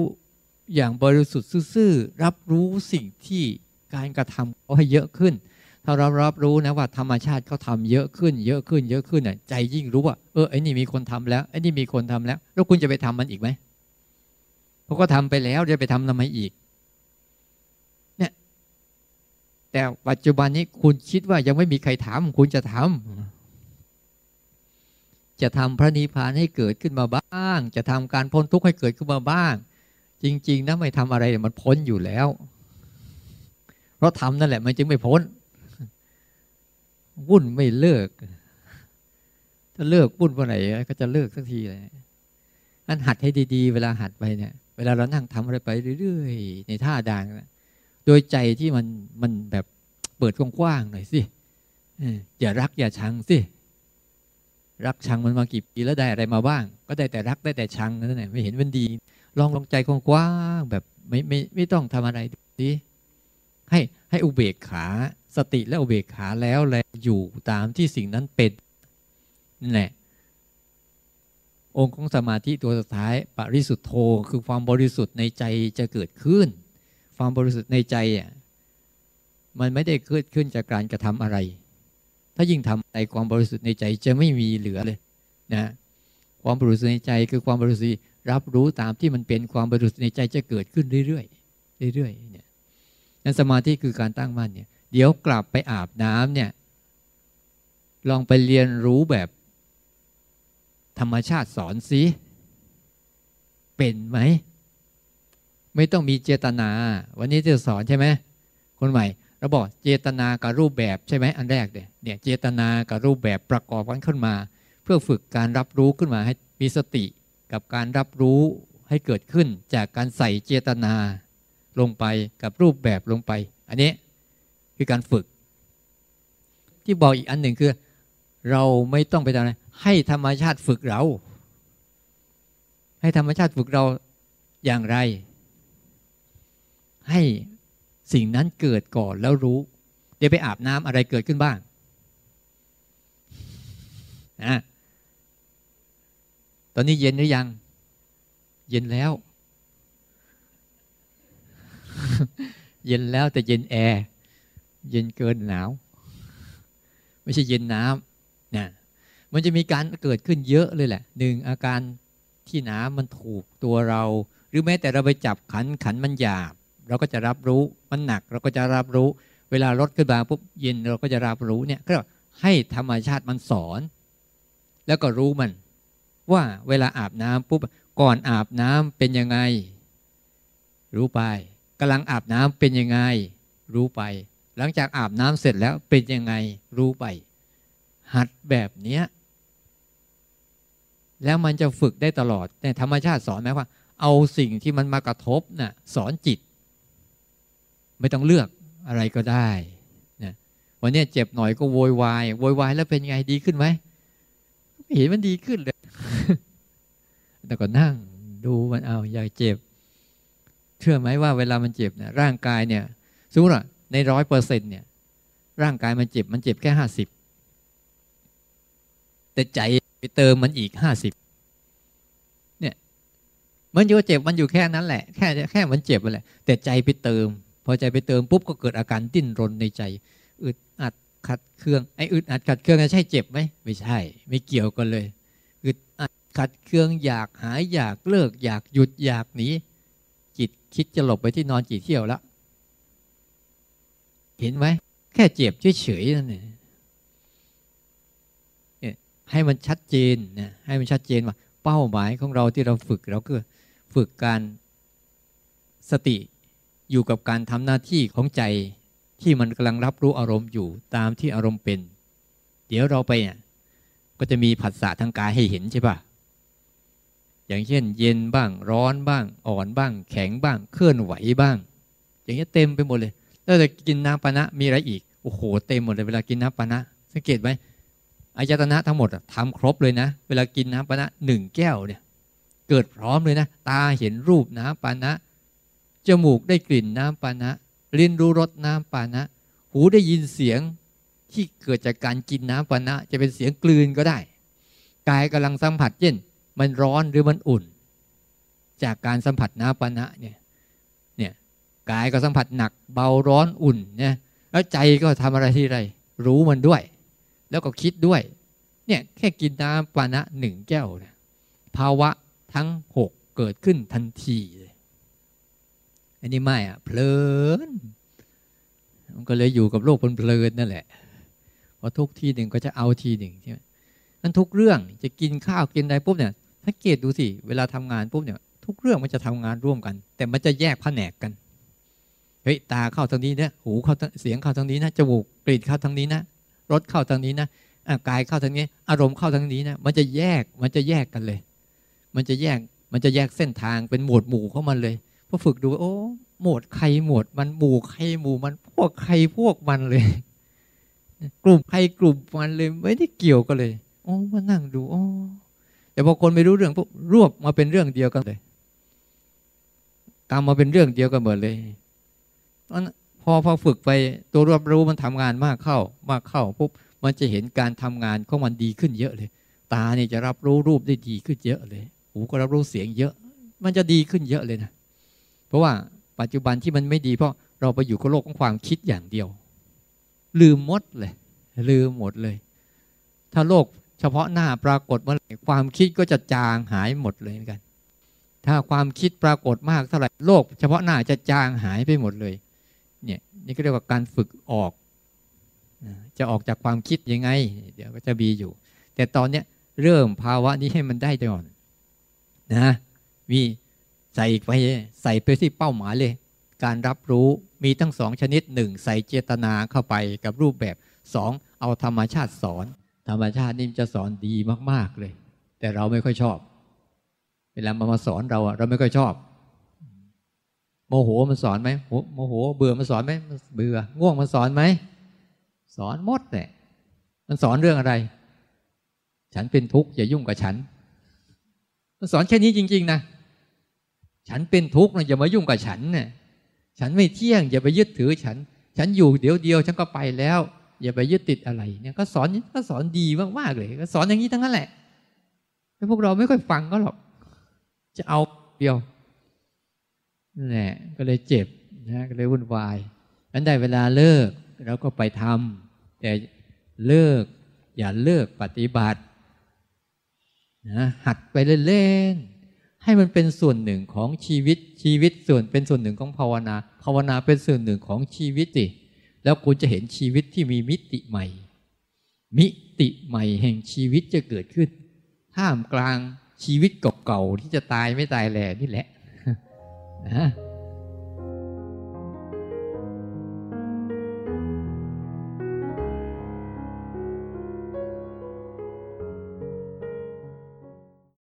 [SPEAKER 1] อย่างบริสุทธิ์ซื่อรับรู้สิ่งที่การกระทำเขาให้เยอะขึ้น ถ้าเรารับรู้นะว่าธรรมชาติเขาทาเยอะขึ้น เยอะขึ้น เยอะขึ้นน่ะใจยิ่งรู้ว่าเออไอ้นี่มีคนทำแล้วไอ้นี่มีคนทำแล้ว แล้วคุณจะไปทำมันอีกไหมเพราะก็ทำไปแล้วจะไปทำทำไมอีกเนี่ยแต่ปัจจุบันนี้คุณคิดว่ายังไม่มีใครทำคุณจะทำจะทำพระนิพพานให้เกิดขึ้นมาบ้าง จะทำการพ้นทุกข์ให้เกิดขึ้นมาบ้าง จริง ๆ นะไม่ทำอะไรมันพ้นอยู่แล้ว เพราะทำนั่นแหละ มันจึงไม่พ้น วุ่นไม่เลิก ถ้าเลิกวุ่นวันไหนก็จะเลิกสักทีเลยอันหัดให้ดี ๆ เวลาหัดไปเนี่ย เวลาเรานั่งทำอะไรไปเรื่อยๆในท่าดางนะโดยใจที่มันมันแบบเปิดกว้างๆหน่อยสิอย่ารักอย่าชังสิรักชังมันมากี่ปีแล้วได้อะไรมาบ้าง ก็ได้แต่รักได้แต่ชังนั่นแหละไม่เห็นมันดี ลองลองใจกว้างแบบไม่ไม่ไม่ต้องทำอะไรดีให้ให้อุเบกขา สติและอุเบกขาแล้วแลอยู่ตามที่สิ่งนั้นเป็นนั่นแหละองค์ของสมาธิตัวสุดท้ายปริสุทธโธคือความบริสุทธิ์ในใจจะเกิดขึ้น ความบริสุทธิ์ในใจอะมันไม่ได้เกิดขึ้นจากการกระทำอะไร ถ้ายิ่งทำในความบริสุทธิ์ในใจจะไม่มีเหลือเลยนะความบริสุทธิ์ในใจคือความบริสุทธิ์ รับรู้ตามที่มันเป็นความบริสุทธิ์ในใจจะเกิดขึ้นเรื่อยๆเรื่อยๆเนี่ยนั้นสมาธิคือการตั้งมั่นเนี่ยเดี๋ยวกลับไปอาบน้ำเนี่ยลองไปเรียนรู้แบบธรรมชาติสอนสิเป็นไหม ไม่ต้องมีเจตนา วันนี้จะสอนใช่ไหมคนใหม่เราบอกเจตนากับรูปแบบใช่ไหมอันแรกเนี่ยเนี่ยเจตนากับรูปแบบประกอบกันขึ้นมา เพื่อฝึกการรับรู้ขึ้นมาให้มีสติ กับการรับรู้ให้เกิดขึ้นจากการใส่เจตนาลงไปกับรูปแบบลงไป อันนี้คือการฝึก ที่บอกอีกอันหนึ่งคือ เราไม่ต้องไปทำอะไรให้ธรรมชาติฝึกเรา ให้ธรรมชาติฝึกเราอย่างไร ให้สิ่งนั้นเกิดก่อนแล้วรู้ เดี๋ยวไปอาบน้ำอะไรเกิดขึ้นบ้างนะ ตอนนี้เย็นหรือยัง เย็นแล้ว เย็นแล้วแต่เย็นแอร์เย็นเกินหนาว ไม่ใช่เย็นน้ำนะมันจะมีการเกิดขึ้นเยอะเลยแหละหนึ่งอาการที่น้ำมันถูกตัวเรา หรือแม้แต่เราไปจับขันขันมันหยาบ เราก็จะรับรู้มันหนัก เราก็จะรับรู้ เวลารถขึ้นมาปุ๊บเย็นเราก็จะรับรู้เนี่ยก็ให้ธรรมชาติมันสอน แล้วก็รู้มัน ว่าเวลาอาบน้ำปุ๊บก่อนอาบน้ำเป็นยังไง รู้ไปกำลังอาบน้ำเป็นยังไง รู้ไป หลังจากอาบน้ำเสร็จแล้วเป็นยังไง รู้ไป หัดแบบเนี้ยแล้วมันจะฝึกได้ตลอด แต่ธรรมชาติสอนไหมว่า เอาสิ่งที่มันมากระทบนะ่ะสอนจิต ไม่ต้องเลือกอะไรก็ได้นะวันนี้เจ็บหน่อยก็โวยวาย โวยวายแล้วเป็นไงดีขึ้นไหม เห็นมันดีขึ้นเลย แต่ก็นั่งดูมันเอาอยากเจ็บ เชื่อไหมว่าเวลามันเจ็บเนี่ยร่างกายเนี่ยสมมติว่าในร้อยเปอร์เซ็นเนี่ย ร่างกายมันเจ็บมันเจ็บแค่ห้าสิบแต่ใจไปเติมมันอีกห้าสิบเนี่ยมันอยู่เจ็บมันอยู่แค่นั้นแหละ แค่แค่มันเจ็บไปแหละ แต่ใจไปเติม พอใจไปเติมปุ๊บก็เกิดอาการดิ้นรนในใจ อึดอัดขัดเครื่องไอ้อึดอัดขัดเครื่องใช่เจ็บไหมไม่ใช่ ไม่เกี่ยวกันเลย ขัดเคืองอยากหายอยากเลิก อยากหยุดอยากหนีจิตคิดจะหลบไปที่นอนจีเที่ยวแล้ว เห็นไหมแค่เจ็บเฉยๆนั่นเองให้มันชัดเจนนะให้มันชัดเจนว่า เป้าหมายของเราที่เราฝึกเราก็ฝึกการสติอยู่กับการทำหน้าที่ของใจที่มันกำลังรับรู้อารมณ์อยู่ตามที่อารมณ์เป็น เดี๋ยวเราไปเนี่ยก็จะมีผัสสะทางกายให้เห็นใช่ปะ อย่างเช่น เย็นบ้าง ร้อนบ้าง อ่อนบ้าง แข็งบ้าง เคลื่อนไหวบ้าง อย่างนี้เต็มไปหมดเลยแล้วจะกินน้ำปานะมีอะไรอีกโอ้โหเต็มหมดเลยเวลากินน้ำปานะสังเกตไหมอายตนะทั้งหมดทำครบเลยนะ เวลากินน้ำปานะหนึ่งแก้วเนี่ยเกิดพร้อมเลยนะ ตาเห็นรูปน้ำปานะจมูกได้กลิ่นน้ำปานะลิ้นรู้รสน้ำปานะ หูได้ยินเสียงที่เกิดจากการกินน้ำปานะ จะเป็นเสียงกลืนก็ได้ กายกำลังสัมผัสเช่น มันร้อนหรือมันอุ่น จากการสัมผัสน้ำปานะเนี่ยกายก็สัมผัสหนักเบาร้อนอุ่นเนี่ยแล้วใจก็ทำอะไรที่ไร รู้มันด้วย แล้วก็คิดด้วยเนี่ยแค่กินน้ำปานะหนึ่งแก้วเนี่ยภาวะทั้งหกเกิดขึ้นทันทีเลยอันนี้ไม่อะเพลินมันก็เลยอยู่กับโลกเพลินนั่นแหละพอทุกทีหนึ่งก็จะเอาทีหนึ่งใช่ไหมนั้นทุกเรื่องจะกินข้าวกินอะไรปุ๊บเนี่ย สังเกตดูสิ เวลาทำงานปุ๊บเนี่ยทุกเรื่องมันจะทำงานร่วมกัน แต่มันจะแยกแผนกกันเฮ้ยตาเข้าทางนี้นะหูเข้าเสียงเข้าทางนี้นะจมูกกลิ่นเข้าทางนี้นะรสเข้าทางนี้นะกายเข้าทางนี้ อารมณ์เข้าทางนี้นะมันจะแยกมันจะแยกกันเลย มันจะแยกมันจะแยกเส้นทางเป็นหมวดหมู่เข้ามันเลยพอฝึกดูโอ้หมวดใครหมวดมันหมู่ใครหมู่มันพวกใครพวกมันเลย กลุ่มใครกลุ่มมันเลยไม่ได้เกี่ยวกันเลยโอ้มานั่งดูโอ้ แต่พอคนไม่รู้เรื่องปุ๊บรวบมาเป็นเรื่องเดียวกันเลยกรรมมาเป็นเรื่องเดียวกันหมดเลยพอพอฝึกไปตัวรับรู้มันทำงานมากเข้า มากเข้าปุ๊บมันจะเห็นการทำงานของมันดีขึ้นเยอะเลย ตาเนี่ยจะรับรู้รูปได้ดีขึ้นเยอะเลย หูก็รับรู้เสียงเยอะ มันจะดีขึ้นเยอะเลยนะ เพราะว่าปัจจุบันที่มันไม่ดีเพราะเราไปอยู่กับโลกของความคิดอย่างเดียว ลืมหมดเลย ลืมหมดเลย ถ้าโลก เฉพาะหน้าปรากฏเมื่อไหร่ความคิดก็จะจางหายหมดเลยเหมือนกัน ถ้าความคิดปรากฏมากเท่าไหร่โลก เฉพาะหน้าจะจางหายไปหมดเลย เนี่ยนี่ก็เรียกว่าการฝึกออก จะออกจากความคิดยังไง เดี๋ยวก็จะมีอยู่ แต่ตอนเนี้ยเริ่มภาวะนี้ให้มันได้ก่อนนะมีใส่ไปใส่ไปที่เป้าหมายเลย การรับรู้มีทั้งสองชนิดหนึ่งใส่เจตนาเข้าไปกับรูปแบบสองเอาธรรมชาติสอน ธรรมชาตินี่จะสอนดีมาก ๆเลย แต่เราไม่ค่อยชอบ เวลามามาสอนเราอะเราไม่ค่อยชอบ โมโหมันสอนไหมโมโห เบื่อมันสอนไหมเบื่อ ง่วงมันสอนไหมสอนมดเลยมันสอนเรื่องอะไร ฉันเป็นทุกข์อย่ายุ่งกับฉัน มันสอนแค่นี้จริง ๆ นะฉันเป็นทุกข์นะอย่ามายุ่งกับฉันเนี่ยฉันไม่เที่ยงอย่าไปยึดถือฉัน ฉันอยู่เดี๋ยวเดียวฉันก็ไปแล้ว อย่าไปยึดติดอะไรเนี่ยก็สอนก็สอนดีมากๆเลย ก็สอนอย่างนี้ทั้งนั้นแหละแต่พวกเราไม่ค่อยฟังก็หรอก จะเอาเดียวนั่นแหละก็เลยเจ็บนะก็เลยวุ่นวายนั้นได้เวลาเลิกเราก็ไปทำแต่เลิก อย่าเลิกปฏิบัตินะหัดไปเล่นๆให้มันเป็นส่วนหนึ่งของชีวิตชีวิตส่วนเป็นส่วนหนึ่งของภาวนา ภาวนาเป็นส่วนหนึ่งของชีวิตสิ แล้วคุณจะเห็นชีวิตที่มีมิติใหม่ มิติใหม่แห่งชีวิตจะเกิดขึ้น ท่ามกลางชีวิตเก่าๆที่จะตายไม่ตายแหล่นี่แหละ นะ